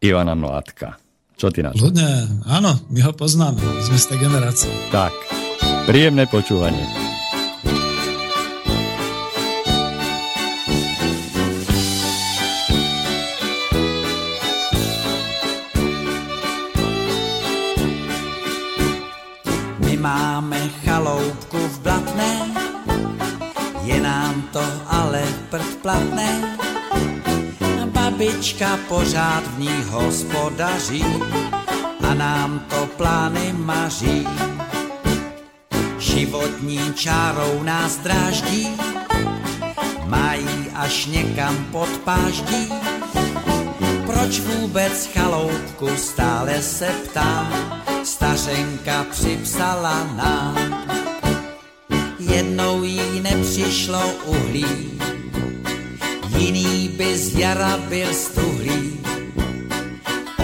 Ivana Mládka. Čo ty na to? Ľudne, áno, my ho poznáme, sme z tej generácie. Tak, príjemné počúvanie. To ale predplatné. Babička pořád v ní hospodaří a nám to plány maří. Životní čárou nás dráždí, mají až někam pod páždí. Proč vůbec chaloupku stále se ptám? stařenka připsala nám. Jednou jí nepřišlo uhlí, jiný by z jara byl stuhlý.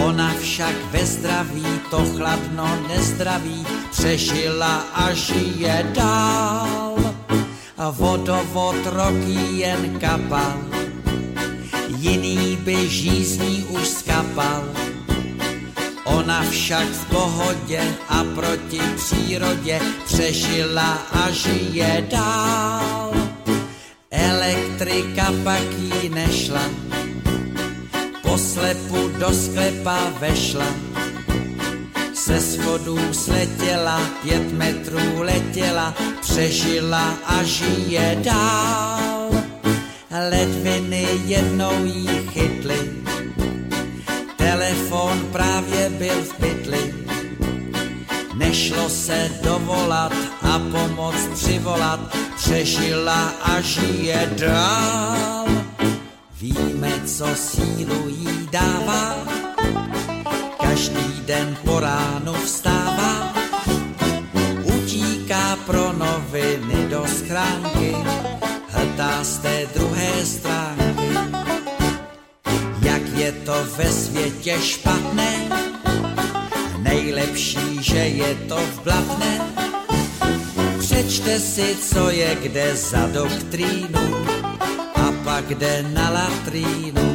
Ona však ve zdraví to chladno nezdraví přežila a žije dál. Vodovod roky jen kapal, jiný by žízní už skapal. Ona však v pohodě a proti přírodě přežila a žije dál. Elektrika pak jí nešla, poslepu do sklepa vešla. Se schodů sletěla, pět metrů letěla, přežila a žije dál. Ledviny jednou jí chytly, telefon právě byl v pytli. Nešlo se dovolat a pomoc přivolat, přežila a žije dál. Víme, co sílu jí dává, každý den po ránu vstává, utíká pro noviny do schránky, hltá z té druhé stránky. Je to ve světě špatné, nejlepší, že je to v blatné. Přečte si, co je kde za doktrínu a pak jde na latrínu.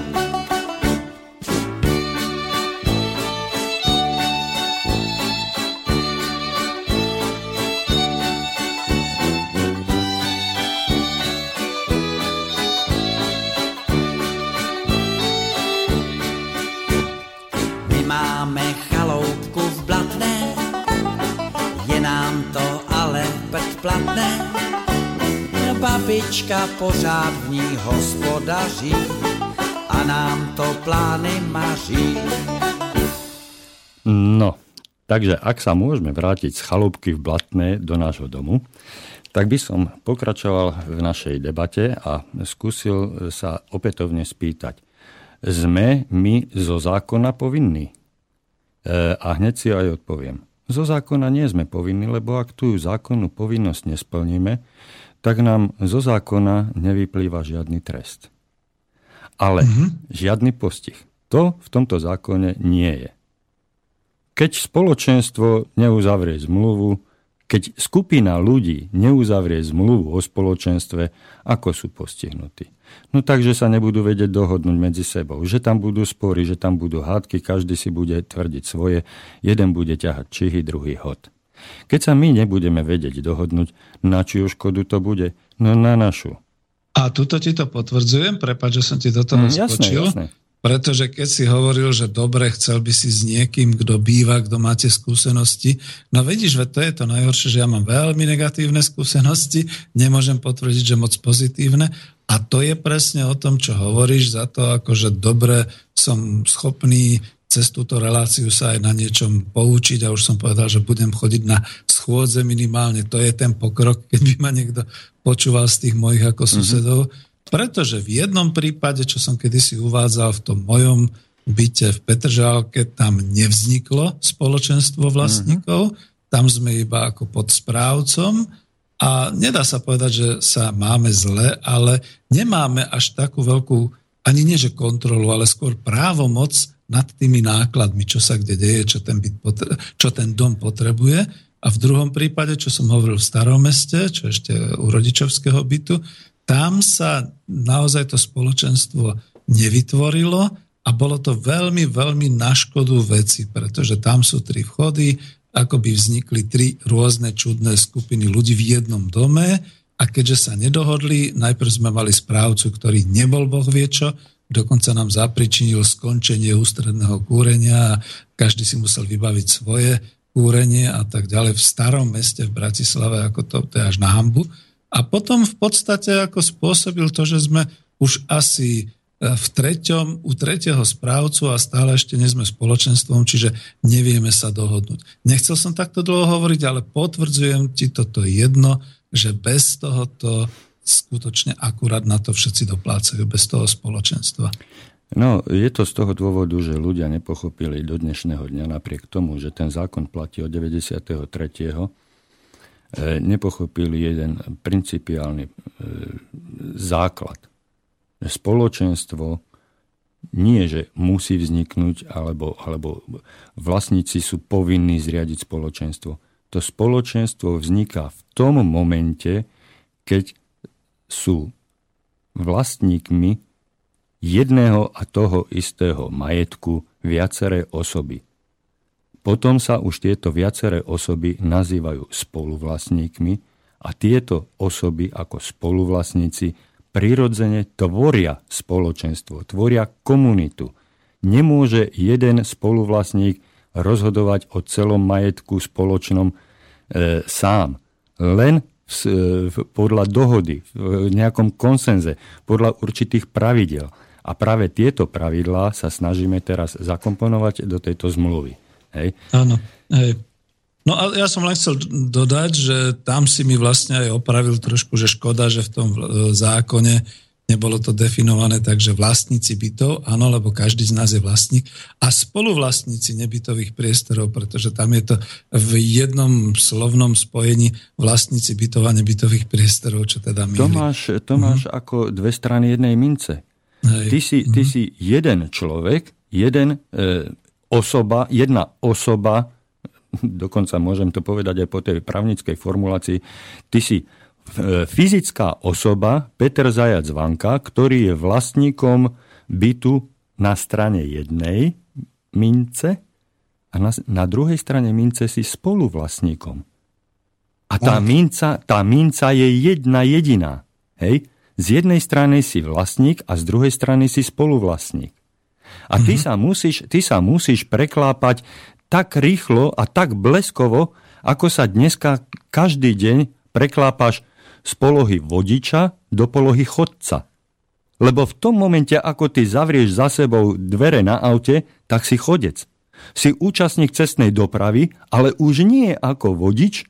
Nám to ale prd platné. Babička pořád v ní hospodaří a nám to plány maří. No, takže ak sa môžeme vrátiť z chalúbky v Blatné do nášho domu, tak by som pokračoval v našej debate a skúsil sa opätovne spýtať. Sme my zo zákona povinní? E, a hneď si aj odpoviem. Zo zákona nie sme povinní, lebo ak tú zákonnú povinnosť nesplníme, tak nám zo zákona nevyplýva žiadny trest. Ale mm-hmm. žiadny postih. To v tomto zákone nie je. Keď spoločenstvo neuzavrie zmluvu, keď skupina ľudí neuzavrie zmluvu o spoločenstve, ako sú postihnutí? No takže sa nebudú vedieť dohodnúť medzi sebou. Že tam budú spory, že tam budú hádky, každý si bude tvrdiť svoje, jeden bude ťahať čihy, druhý hod. Keď sa my nebudeme vedieť dohodnúť, na čiu škodu to bude? No na našu. A tuto ti to potvrdzujem, prepáč, že som ti do toho Mm, jasné, skočil. jasné. Pretože keď si hovoril, že dobre, chcel by si s niekým, kto býva, kto máte skúsenosti, no vidíš, že to je to najhoršie, že ja mám veľmi negatívne skúsenosti, nemôžem potvrdiť, že moc pozitívne. A to je presne o tom, čo hovoríš, za to, akože dobre som schopný cez túto reláciu sa aj na niečom poučiť a už som povedal, že budem chodiť na schôdze minimálne. To je ten pokrok, keď by ma niekto počúval z tých mojich ako susedov. Mm-hmm. Pretože v jednom prípade, čo som kedysi uvádzal v tom mojom byte v Petržálke, tam nevzniklo spoločenstvo vlastníkov, mm-hmm. tam sme iba ako pod správcom a nedá sa povedať, že sa máme zle, ale nemáme až takú veľkú, ani nie že kontrolu, ale skôr právomoc nad tými nákladmi, čo sa kde deje, čo ten, byt potre- čo ten dom potrebuje. A v druhom prípade, čo som hovoril v starom meste, čo ešte u rodičovského bytu, tam sa naozaj to spoločenstvo nevytvorilo a bolo to veľmi, veľmi na škodu veci, pretože tam sú tri vchody, ako by vznikli tri rôzne čudné skupiny ľudí v jednom dome a keďže sa nedohodli, najprv sme mali správcu, ktorý nebol boh vie čo, dokonca nám zapričinil skončenie ústredného kúrenia a každý si musel vybaviť svoje kúrenie a tak ďalej v starom meste v Bratislave, ako to, to je až na hambu. A potom v podstate ako spôsobil to, že sme už asi v treťom, u tretieho správcu a stále ešte nie sme spoločenstvom, čiže nevieme sa dohodnúť. Nechcel som takto dlho hovoriť, ale potvrdzujem ti toto jedno, že bez tohoto skutočne akurát na to všetci doplácajú, bez toho spoločenstva. No, je to z toho dôvodu, že ľudia nepochopili do dnešného dňa, napriek tomu, že ten zákon platí od 93 nepochopili jeden principiálny základ. Spoločenstvo nie, že musí vzniknúť, alebo, alebo vlastníci sú povinní zriadiť spoločenstvo. to spoločenstvo vzniká v tom momente, keď sú vlastníkmi jedného a toho istého majetku viaceré osoby. Potom sa už tieto viaceré osoby nazývajú spoluvlastníkmi a tieto osoby ako spoluvlastníci prirodzene tvoria spoločenstvo, tvoria komunitu. Nemôže jeden spoluvlastník rozhodovať o celom majetku spoločnom e, sám. Len v, v, podľa dohody, v nejakom konsenze, podľa určitých pravidel. A práve tieto pravidlá sa snažíme teraz zakomponovať do tejto zmluvy. Hej? Áno. Hej. No a ja som len chcel dodať, že tam si mi vlastne aj opravil trošku, že škoda, že v tom e, zákone nebolo to definované tak, že vlastníci bytov, áno, lebo každý z nás je vlastník, a spoluvlastníci nebytových priestorov, pretože tam je to v jednom slovnom spojení vlastníci bytov a nebytových priestorov, čo teda my. To máš, to máš uh-huh. ako dve strany jednej mince. Hej. Ty, si, ty uh-huh. si jeden človek, jeden e, osoba, jedna osoba, dokonca môžem to povedať aj po tej právnickej formulácii, ty si e, fyzická osoba Peter Zajac Vanka, ktorý je vlastníkom bytu na strane jednej mince a na, na druhej strane mince si spoluvlastníkom. A tá minca, tá minca je jedna jediná. Hej? Z jednej strany si vlastník a z druhej strany si spoluvlastník. A ty, mm-hmm. sa musíš, ty sa musíš preklápať tak rýchlo a tak bleskovo, ako sa dneska každý deň preklápaš z polohy vodiča do polohy chodca. Lebo v tom momente, ako ty zavrieš za sebou dvere na aute, tak si chodec. Si účastník cestnej dopravy, ale už nie ako vodič,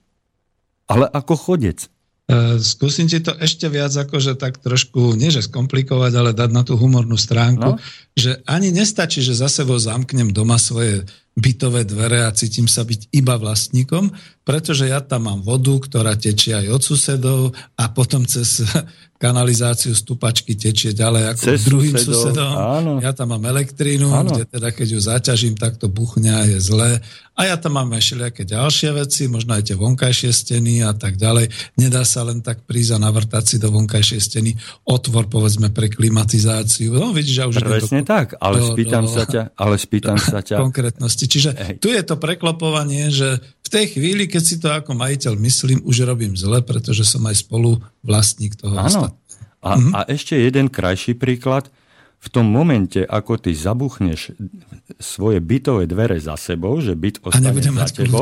ale ako chodec. E, skúsim ti to ešte viac akože tak trošku, nie že skomplikovať, ale dať na tú humornú stránku, no? že ani nestačí, že za sebou zamknem doma svoje bytové dvere a cítim sa byť iba vlastníkom, pretože ja tam mám vodu, ktorá tečie aj od susedov a potom cez kanalizáciu stupačky tečie ďalej ako Cez druhým susedov. susedom. Áno. Ja tam mám elektrínu, áno. kde teda keď ju zaťažím, tak to buchne a je zlé. A ja tam mám aj všelijaké ďalšie veci, možno aj tie vonkajšie steny a tak ďalej. Nedá sa len tak prísť a navrtať si do vonkajšej steny otvor, povedzme, pre klimatizáciu. No vidíš, že už Presne do, tak, ale do, spýtam do, sa ťa, ale spýtam sa ťa. Konkrétnosti. Čiže Hej. tu je to preklopovanie, že v tej chvíli, keď si to ako majiteľ myslím, už robím zle, pretože som aj spolu vlastník toho Áno. A, mm-hmm. a ešte jeden krajší príklad. V tom momente, ako ty zabuchneš svoje bytové dvere za sebou, že byt ostane za tebou.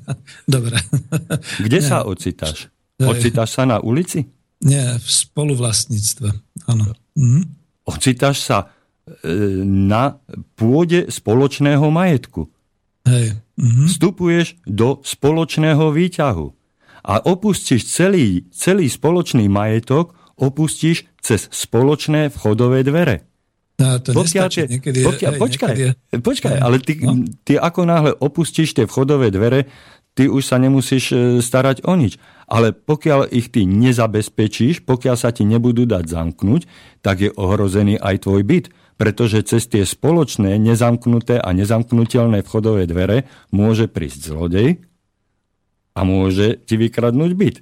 Dobre. Kde Nie. sa ocitáš? Ocitáš sa na ulici? Nie, v spoluvlastníctve. Áno. Mhm. Ocitáš sa e, na pôde spoločného majetku. Hej. Mhm. Vstupuješ do spoločného výťahu a opustíš celý, celý spoločný majetok opustíš cez spoločné vchodové dvere. No, to pokiaľ nestačí, niekedy je, pokiaľ, hej, počkaj, niekedy je, počkaj, ale ty, no. ty ako náhle opustíš tie vchodové dvere, ty už sa nemusíš e, starať o nič. Ale pokiaľ ich ty nezabezpečíš, pokiaľ sa ti nebudú dať zamknúť, tak je ohrozený aj tvoj byt. Pretože cez tie spoločné, nezamknuté a nezamknutelné vchodové dvere môže prísť zlodej a môže ti vykradnúť byt.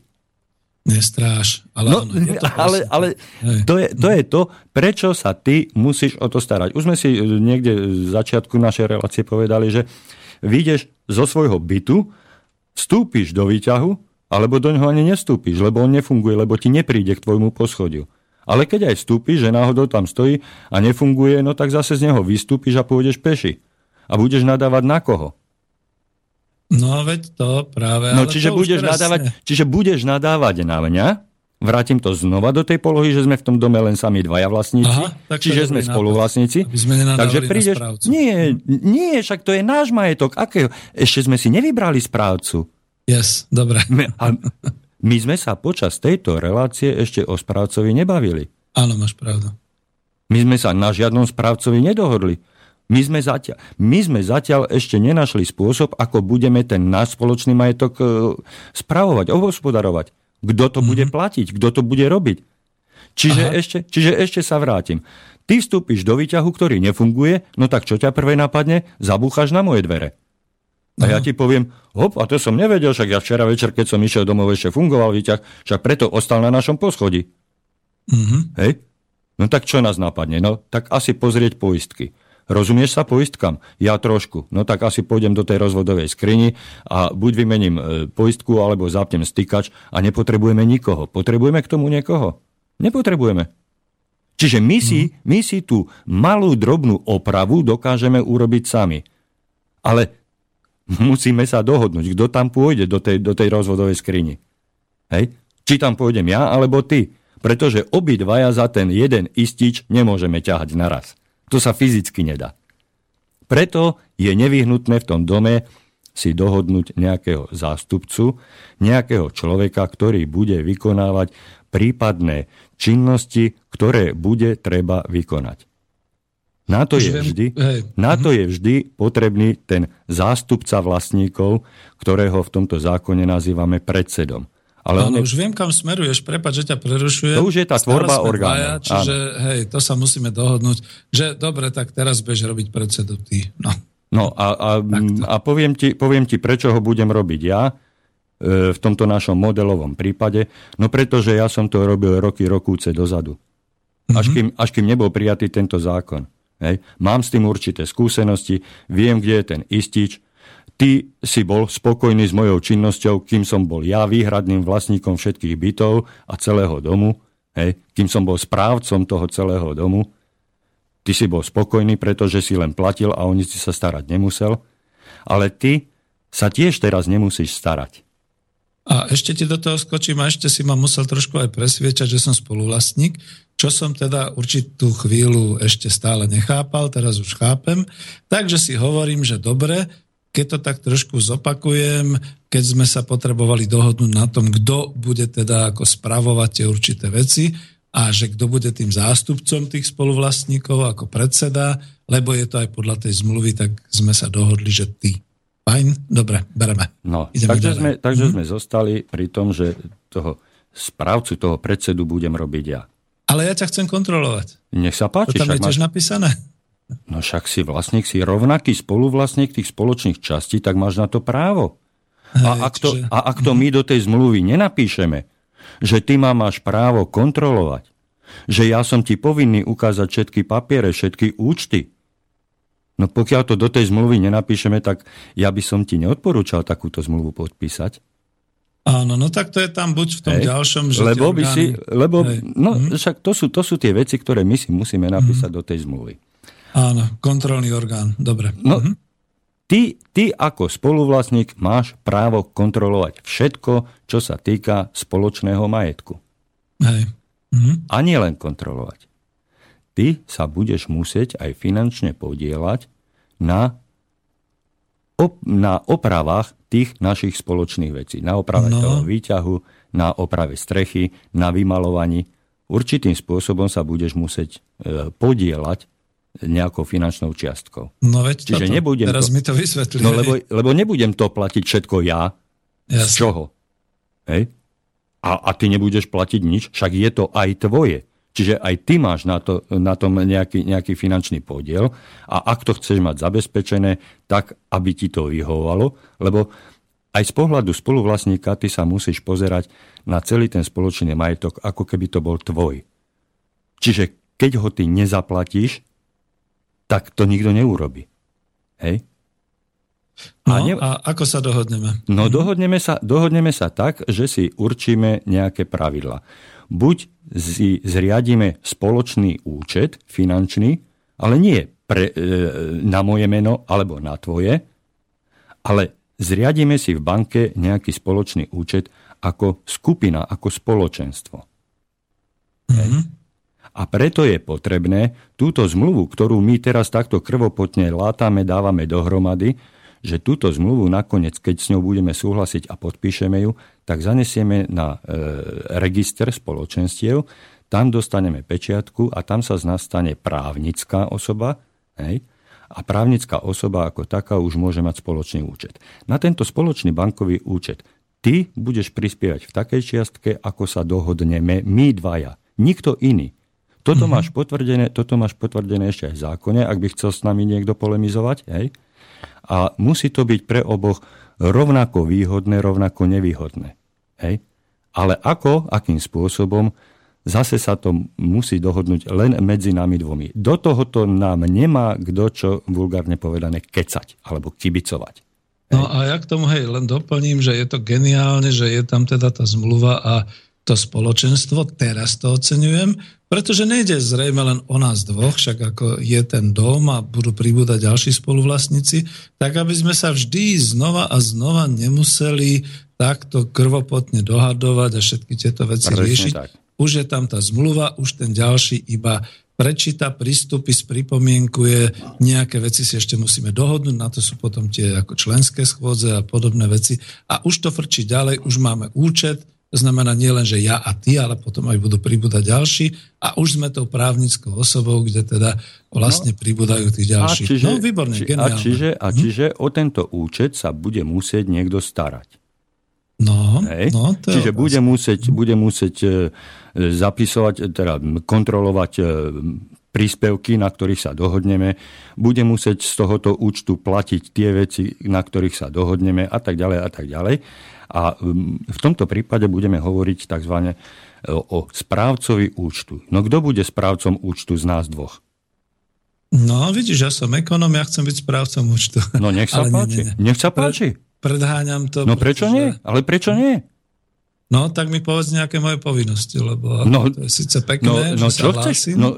Nestráš. Ale, no, áno, to ale, ale to, je, to je to, prečo sa ty musíš o to starať. Už sme si e, niekde v začiatku našej relácie povedali, že vyjdeš zo svojho bytu, vstúpiš do výťahu, alebo do ňoho ani nestúpiš, lebo on nefunguje, lebo ti nepríde k tvojmu poschodiu. Ale keď aj vstúpiš, že náhodou tam stojí a nefunguje, no tak zase z neho vystúpiš a pôjdeš peši. A budeš nadávať na koho? No veď to práve. No čiže budeš, nadávať, čiže budeš nadávať na mňa, vrátim to znova do tej polohy, že sme v tom dome len sami dvaja vlastníci, Aha, tak čiže sme spoluvlastníci. Sme takže prídeš, nie, nie, však to je náš majetok. Akého? Ešte sme si nevybrali správcu. Yes, dobre. A my sme sa počas tejto relácie ešte o správcovi nebavili. Áno, máš pravdu. My sme sa na žiadnom správcovi nedohodli. My sme, zatiaľ, my sme zatiaľ ešte nenašli spôsob, ako budeme ten náš spoločný majetok e, spravovať, obhospodarovať. Kto to mm-hmm. bude mhm. platiť, kto to bude robiť. Čiže ešte, čiže ešte sa vrátim. Ty vstúpiš do výťahu, ktorý nefunguje, no tak čo ťa prvé napadne? Zabúchaš na moje dvere. A ja ti poviem, hop, a to som nevedel, však ja včera večer, keď som išiel domov, ešte fungoval výťah, však preto ostal na našom poschodí. Mm-hmm. Hej? No tak čo nás napadne? No tak asi pozrieť poistky. Rozumieš sa poistkám? Ja trošku. No tak asi pôjdem do tej rozvodovej skrini a buď vymením e, poistku, alebo zapnem stykač a nepotrebujeme nikoho. Potrebujeme k tomu niekoho? Nepotrebujeme. Čiže my si, mhm. my si tú malú drobnú opravu dokážeme urobiť sami. Ale musíme sa dohodnúť, kto tam pôjde do tej, do tej rozvodovej skrini. Hej? Či tam pôjdem ja, alebo ty. Pretože obidvaja za ten jeden istič nemôžeme ťahať naraz. To sa fyzicky nedá. Preto je nevyhnutné v tom dome si dohodnúť nejakého zástupcu, nejakého človeka, ktorý bude vykonávať prípadné činnosti, ktoré bude treba vykonať. Na to, je vždy, na to je vždy potrebný ten zástupca vlastníkov, ktorého v tomto zákone nazývame predsedom. Ale Áno, už viem, kam smeruješ, prepáč, že ťa prerušujem. To už je tá tvorba orgánov. Čiže, áno. hej, to sa musíme dohodnúť, že dobre, tak teraz bež robiť predsedu ty. No, no a, a, a poviem, ti, poviem ti, prečo ho budem robiť ja e, v tomto našom modelovom prípade. No pretože ja som to robil roky, rokúce dozadu. Až, mm-hmm. kým, až kým nebol prijatý tento zákon. Hej. Mám s tým určité skúsenosti, viem, kde je ten istič, Ty si bol spokojný s mojou činnosťou, kým som bol ja výhradným vlastníkom všetkých bytov a celého domu, hej, kým som bol správcom toho celého domu. Ty si bol spokojný, pretože si len platil a o nic si sa starať nemusel. Ale ty sa tiež teraz nemusíš starať. A ešte ti do toho skočím a ešte si ma musel trošku aj presviečať, že som spoluvlastník, čo som teda určitú chvíľu ešte stále nechápal, teraz už chápem. Takže si hovorím, že dobre, keď to tak trošku zopakujem, keď sme sa potrebovali dohodnúť na tom, kto bude teda ako spravovať tie určité veci a že kto bude tým zástupcom tých spoluvlastníkov ako predseda, lebo je to aj podľa tej zmluvy, tak sme sa dohodli, že ty. Fajn, dobre, bereme. No, Ideme takže sme, takže mm-hmm. sme zostali pri tom, že toho správcu, toho predsedu budem robiť ja. Ale ja ťa chcem kontrolovať. Nech sa páči. To tam je tiež máš... napísané. No však si vlastník, si rovnaký spoluvlastník tých spoločných častí, tak máš na to právo. A ak to, a ak to my do tej zmluvy nenapíšeme, že ty ma máš právo kontrolovať, že ja som ti povinný ukázať všetky papiere, všetky účty, no pokiaľ to do tej zmluvy nenapíšeme, tak ja by som ti neodporúčal takúto zmluvu podpísať. Áno, no tak to je tam buď v tom Hej, ďalšom, že lebo by orgány... si, lebo, no mm. však to sú, to sú tie veci, ktoré my si musíme napísať mm. do tej zmluvy. Áno, kontrolný orgán, dobre. No, mhm. ty, ty ako spoluvlastník máš právo kontrolovať všetko, čo sa týka spoločného majetku. Hej. Mhm. A nielen kontrolovať. Ty sa budeš musieť aj finančne podielať na, op- na opravách tých našich spoločných vecí. Na oprave no. toho výťahu, na oprave strechy, na vymalovaní. Určitým spôsobom sa budeš musieť e, podielať nejakou finančnou čiastkou. No veď Čiže toto, nebudem teraz to, mi to vysvetlí. No lebo, lebo nebudem to platiť všetko ja. Jasne. Z čoho? Hej? A, a ty nebudeš platiť nič, však je to aj tvoje. Čiže aj ty máš na, to, na tom nejaký, nejaký finančný podiel a ak to chceš mať zabezpečené, tak aby ti to vyhovovalo, lebo aj z pohľadu spoluvlastníka ty sa musíš pozerať na celý ten spoločný majetok, ako keby to bol tvoj. Čiže keď ho ty nezaplatíš, tak to nikto neurobi. Hej? No, a, ne... a ako sa dohodneme? No mhm. dohodneme sa, dohodneme sa tak, že si určíme nejaké pravidla. Buď si zriadíme spoločný účet finančný, ale nie pre, e, na moje meno alebo na tvoje, ale zriadíme si v banke nejaký spoločný účet ako skupina, ako spoločenstvo. Mm-hmm. A preto je potrebné túto zmluvu, ktorú my teraz takto krvopotne látame, dávame dohromady, že túto zmluvu nakoniec, keď s ňou budeme súhlasiť a podpíšeme ju, tak zanesieme na e, register spoločenstiev, tam dostaneme pečiatku a tam sa z nás stane právnická osoba, hej, a právnická osoba ako taká už môže mať spoločný účet. Na tento spoločný bankový účet ty budeš prispievať v takej čiastke, ako sa dohodneme my dvaja. Nikto iný. Toto, mm-hmm. máš potvrdené, toto máš potvrdené ešte aj v zákone, ak by chcel s nami niekto polemizovať. Hej? A musí to byť pre oboch rovnako výhodné, rovnako nevýhodné. Hej? Ale ako, akým spôsobom, zase sa to musí dohodnúť len medzi nami dvomi. Do tohoto nám nemá kto čo vulgárne povedané kecať alebo kibicovať. No a ja k tomu hej, len doplním, že je to geniálne, že je tam teda tá zmluva a to spoločenstvo, teraz to oceňujem, pretože nejde zrejme len o nás dvoch, však ako je ten dom a budú pribúdať ďalší spoluvlastníci, tak aby sme sa vždy znova a znova nemuseli takto krvopotne dohadovať a všetky tieto veci Presne riešiť. Tak. Už je tam tá zmluva, už ten ďalší iba prečíta, prístupy, spripomienkuje, nejaké veci si ešte musíme dohodnúť, na to sú potom tie ako členské schôdze a podobné veci. A už to frčí ďalej, už máme účet, znamená nie len, že ja a ty, ale potom aj budú pribúdať ďalší a už sme tou právnickou osobou, kde teda vlastne no, pribúdajú tí ďalší. A čiže, no, výborné, či, A čiže, a mhm. čiže hm? o tento účet sa bude musieť niekto starať. No, Hej? no to Čiže bude musieť, bude musieť e, zapisovať, teda kontrolovať e, príspevky, na ktorých sa dohodneme, bude musieť z tohoto účtu platiť tie veci, na ktorých sa dohodneme a tak ďalej a tak ďalej. A v tomto prípade budeme hovoriť tzv. E, o správcovi účtu. No kto bude správcom účtu z nás dvoch? No, vidíš, ja som ekonom, ja chcem byť správcom účtu. No nech sa páči. Nie, nie. Nech sa páči predháňam to. No prečo pretože... nie? Ale prečo nie? No, tak mi povedz nejaké moje povinnosti, lebo no, to je síce pekné, no, no, čo chceš? No,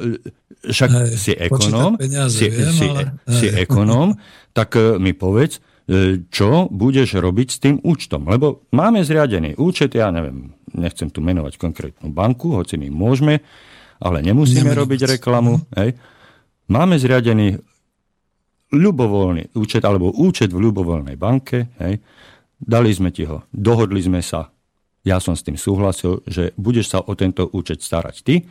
však hej, si ekonóm, si, viem, si, ale... si ekonóm, tak e, mi povedz, e, čo budeš robiť s tým účtom. Lebo máme zriadený účet, ja neviem, nechcem tu menovať konkrétnu banku, hoci my môžeme, ale nemusíme Nemenovať. robiť reklamu. Hej. Máme zriadený ľubovoľný účet alebo účet v ľubovoľnej banke, hej, dali sme ti ho, dohodli sme sa, ja som s tým súhlasil, že budeš sa o tento účet starať ty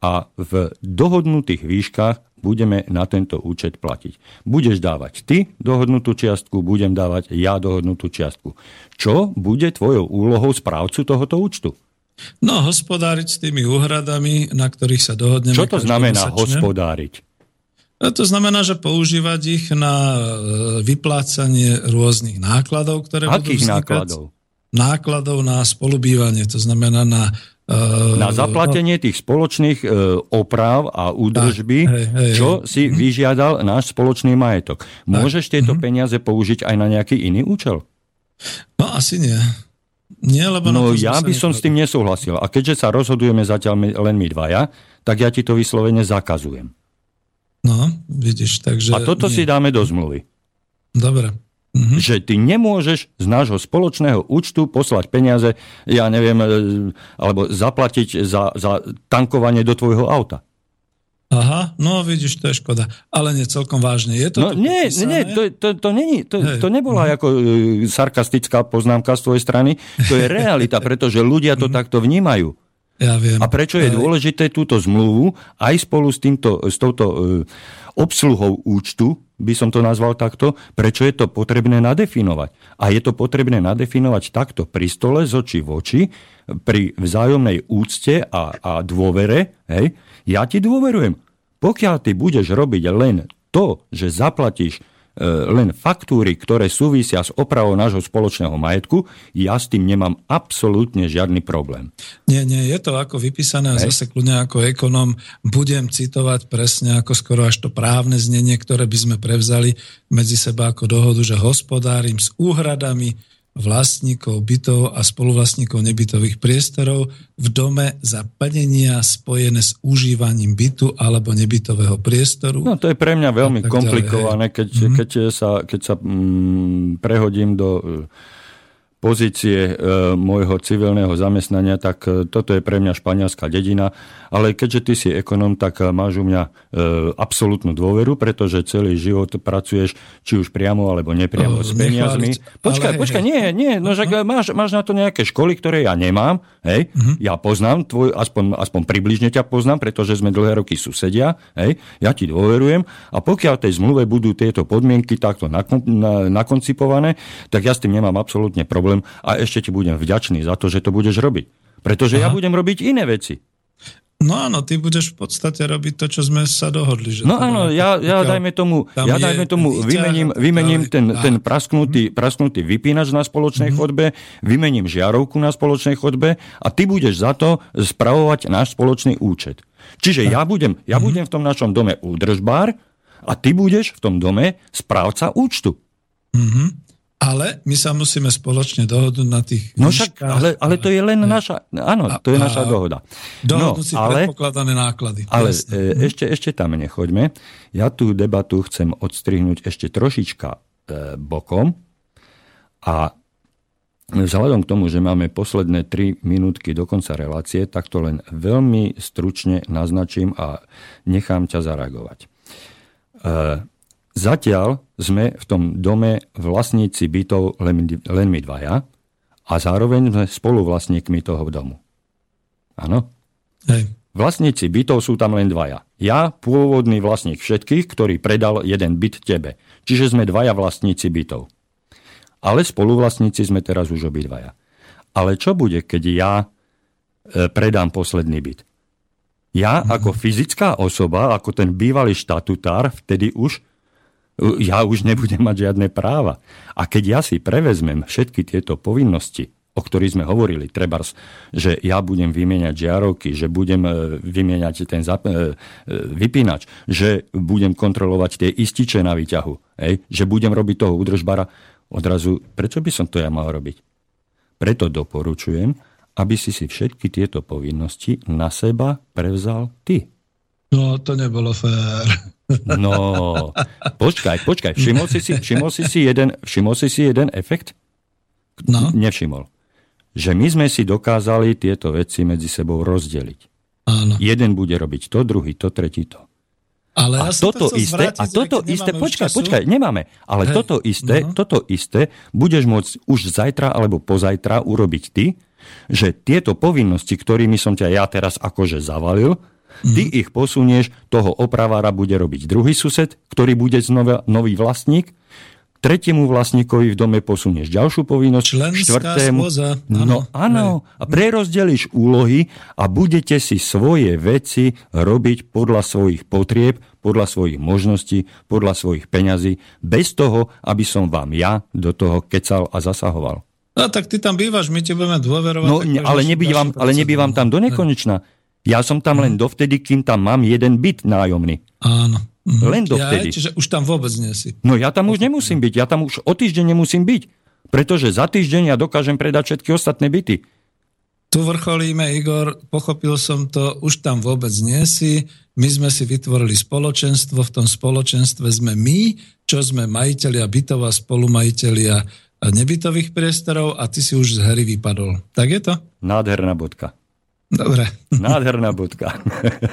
a v dohodnutých výškach budeme na tento účet platiť. Budeš dávať ty dohodnutú čiastku, budem dávať ja dohodnutú čiastku. Čo bude tvojou úlohou správcu tohoto účtu? No, hospodáriť s tými úhradami, na ktorých sa dohodneme. Čo to znamená hospodáriť? To znamená, že používať ich na e, vyplácanie rôznych nákladov, ktoré Akých budú nákladov? Nákladov na spolubývanie, to znamená na... Uh, na zaplatenie no, tých spoločných uh, oprav a údržby, tak, hej, hej, čo hej. si mm. vyžiadal náš spoločný majetok. Môžeš tak. tieto mm. peniaze použiť aj na nejaký iný účel? No asi nie. Nie, lebo no ja by som s tým nesúhlasil. A keďže sa rozhodujeme zatiaľ len my dvaja, tak ja ti to vyslovene zakazujem. No, vidíš, takže... A toto nie. si dáme do zmluvy. Dobre. Mhm. Že ty nemôžeš z nášho spoločného účtu poslať peniaze, ja neviem, e, alebo zaplatiť za, za tankovanie do tvojho auta. Aha, no vidíš, to je škoda. Ale nie celkom vážne. Je to no, nie, nie, to, to, to, není, to, to nebola uh-huh. ako uh, sarkastická poznámka z tvojej strany. To je realita, pretože ľudia to uh-huh. takto vnímajú. Ja viem. A prečo je dôležité túto zmluvu aj spolu s, týmto, s touto e, obsluhou účtu, by som to nazval takto, prečo je to potrebné nadefinovať. A je to potrebné nadefinovať takto pri stole z očí v oči, pri vzájomnej úcte a, a dôvere. Hej, ja ti dôverujem. Pokiaľ ty budeš robiť len to, že zaplatíš len faktúry, ktoré súvisia s opravou nášho spoločného majetku, ja s tým nemám absolútne žiadny problém. Nie, nie, je to ako vypísané a zase kľudne ako ekonom budem citovať presne ako skoro až to právne znenie, ktoré by sme prevzali medzi seba ako dohodu, že hospodárim s úhradami vlastníkov bytov a spoluvlastníkov nebytových priestorov v dome za plnenia spojené s užívaním bytu alebo nebytového priestoru. No to je pre mňa veľmi komplikované, keď, mm-hmm. keď sa, keď sa mm, prehodím do pozície e, môjho civilného zamestnania, tak e, toto je pre mňa španielská dedina. Ale keďže ty si ekonom, tak e, máš u mňa e, absolútnu dôveru, pretože celý život pracuješ či už priamo alebo nepriamo oh, s peniazmi. Počkaj, ale počkaj, nie, nie, no že uh-huh. máš, máš na to nejaké školy, ktoré ja nemám. Hej, uh-huh. ja poznám tvoj, aspoň, aspoň približne ťa poznám, pretože sme dlhé roky susedia. Hej, ja ti dôverujem a pokiaľ tej zmluve budú tieto podmienky takto nakoncipované, tak ja s tým nemám absolútne problém problém a ešte ti budem vďačný za to, že to budeš robiť. Pretože Aha. ja budem robiť iné veci. No áno, ty budeš v podstate robiť to, čo sme sa dohodli. Že no áno, ja, ja dajme tomu, ja dajme tomu vymením, vymením ten, ten prasknutý, prasknutý vypínač na spoločnej mm-hmm. chodbe, vymením žiarovku na spoločnej chodbe a ty budeš za to spravovať náš spoločný účet. Čiže ja budem, ja mm-hmm. budem v tom našom dome údržbár a ty budeš v tom dome správca účtu. Mm-hmm. Ale my sa musíme spoločne dohodnúť na tých... No však, ale, ale to je len naša... Áno, to je naša dohoda. Dohodnúť no, si ale, predpokladané náklady. Ale e, ešte, ešte tam nechoďme. Ja tú debatu chcem odstrihnúť ešte trošička e, bokom a vzhľadom k tomu, že máme posledné 3 minútky do konca relácie, tak to len veľmi stručne naznačím a nechám ťa zareagovať. E, Zatiaľ sme v tom dome vlastníci bytov len, len my dvaja a zároveň sme spoluvlastníkmi toho domu. Áno? Hej. Vlastníci bytov sú tam len dvaja. Ja, pôvodný vlastník všetkých, ktorý predal jeden byt tebe. Čiže sme dvaja vlastníci bytov. Ale spoluvlastníci sme teraz už obidvaja. Ale čo bude, keď ja e, predám posledný byt? Ja ako fyzická osoba, ako ten bývalý štatutár, vtedy už ja už nebudem mať žiadne práva. A keď ja si prevezmem všetky tieto povinnosti, o ktorých sme hovorili, trebárs, že ja budem vymieňať žiarovky, že budem e, vymieňať ten zap- e, e, vypínač, že budem kontrolovať tie ističe na výťahu, hej, že budem robiť toho údržbara, odrazu, prečo by som to ja mal robiť? Preto doporučujem, aby si si všetky tieto povinnosti na seba prevzal ty. No, to nebolo fér. No, počkaj, počkaj. Všimol si si, všimol si, si, jeden, všimol si si jeden efekt? No. Nevšimol. Že my sme si dokázali tieto veci medzi sebou rozdeliť. Áno. Jeden bude robiť to, druhý to, tretí to. Ale a ja toto to isté, zvrátiť, a toto isté, počkaj, počkaj, nemáme, ale Hej. toto isté, no. toto isté budeš môcť už zajtra alebo pozajtra urobiť ty, že tieto povinnosti, ktorými som ťa ja teraz akože zavalil, Ty mm. ich posunieš, toho opravára bude robiť druhý sused, ktorý bude znova nový vlastník, tretiemu vlastníkovi v dome posunieš ďalšiu povinnosť, Členská štvrtému... Spoza. No áno, a prerozdeliš úlohy a budete si svoje veci robiť podľa svojich potrieb, podľa svojich možností, podľa svojich peňazí, bez toho, aby som vám ja do toho kecal a zasahoval. No tak ty tam bývaš, my ti budeme dôverovať. No, ale, nebývam, ale nebývam tam do nekonečna. Ja som tam len dovtedy, kým tam mám jeden byt nájomný. Áno. Mhm. Len dovtedy. Ja, čiže už tam vôbec nie si. No ja tam už nemusím byť. Ja tam už o týždeň nemusím byť. Pretože za týždeň ja dokážem predať všetky ostatné byty. Tu vrcholíme, Igor, pochopil som to, už tam vôbec nie si. My sme si vytvorili spoločenstvo, v tom spoločenstve sme my, čo sme majiteľia bytov a spolumajiteľia nebytových priestorov a ty si už z hry vypadol. Tak je to? Nádherná bodka. Dobre. Nádherná bodka.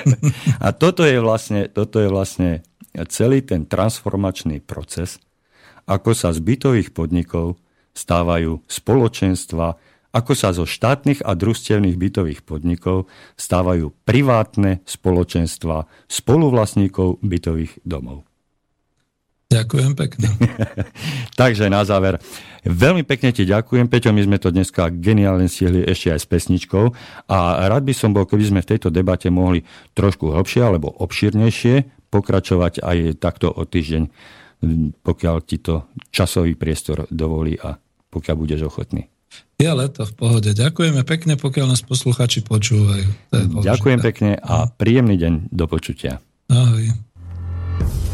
A toto je, vlastne, toto je vlastne celý ten transformačný proces, ako sa z bytových podnikov stávajú spoločenstva, ako sa zo štátnych a družstevných bytových podnikov stávajú privátne spoločenstva spoluvlastníkov bytových domov. Ďakujem pekne. Takže na záver, veľmi pekne ti ďakujem, Peťo, my sme to dneska geniálne stihli ešte aj s pesničkou a rád by som bol, keby sme v tejto debate mohli trošku hlbšie alebo obširnejšie pokračovať aj takto o týždeň, pokiaľ ti to časový priestor dovolí a pokiaľ budeš ochotný. Je leto v pohode. Ďakujeme pekne, pokiaľ nás posluchači počúvajú. Ďakujem pekne a príjemný deň do počutia. Ahoj.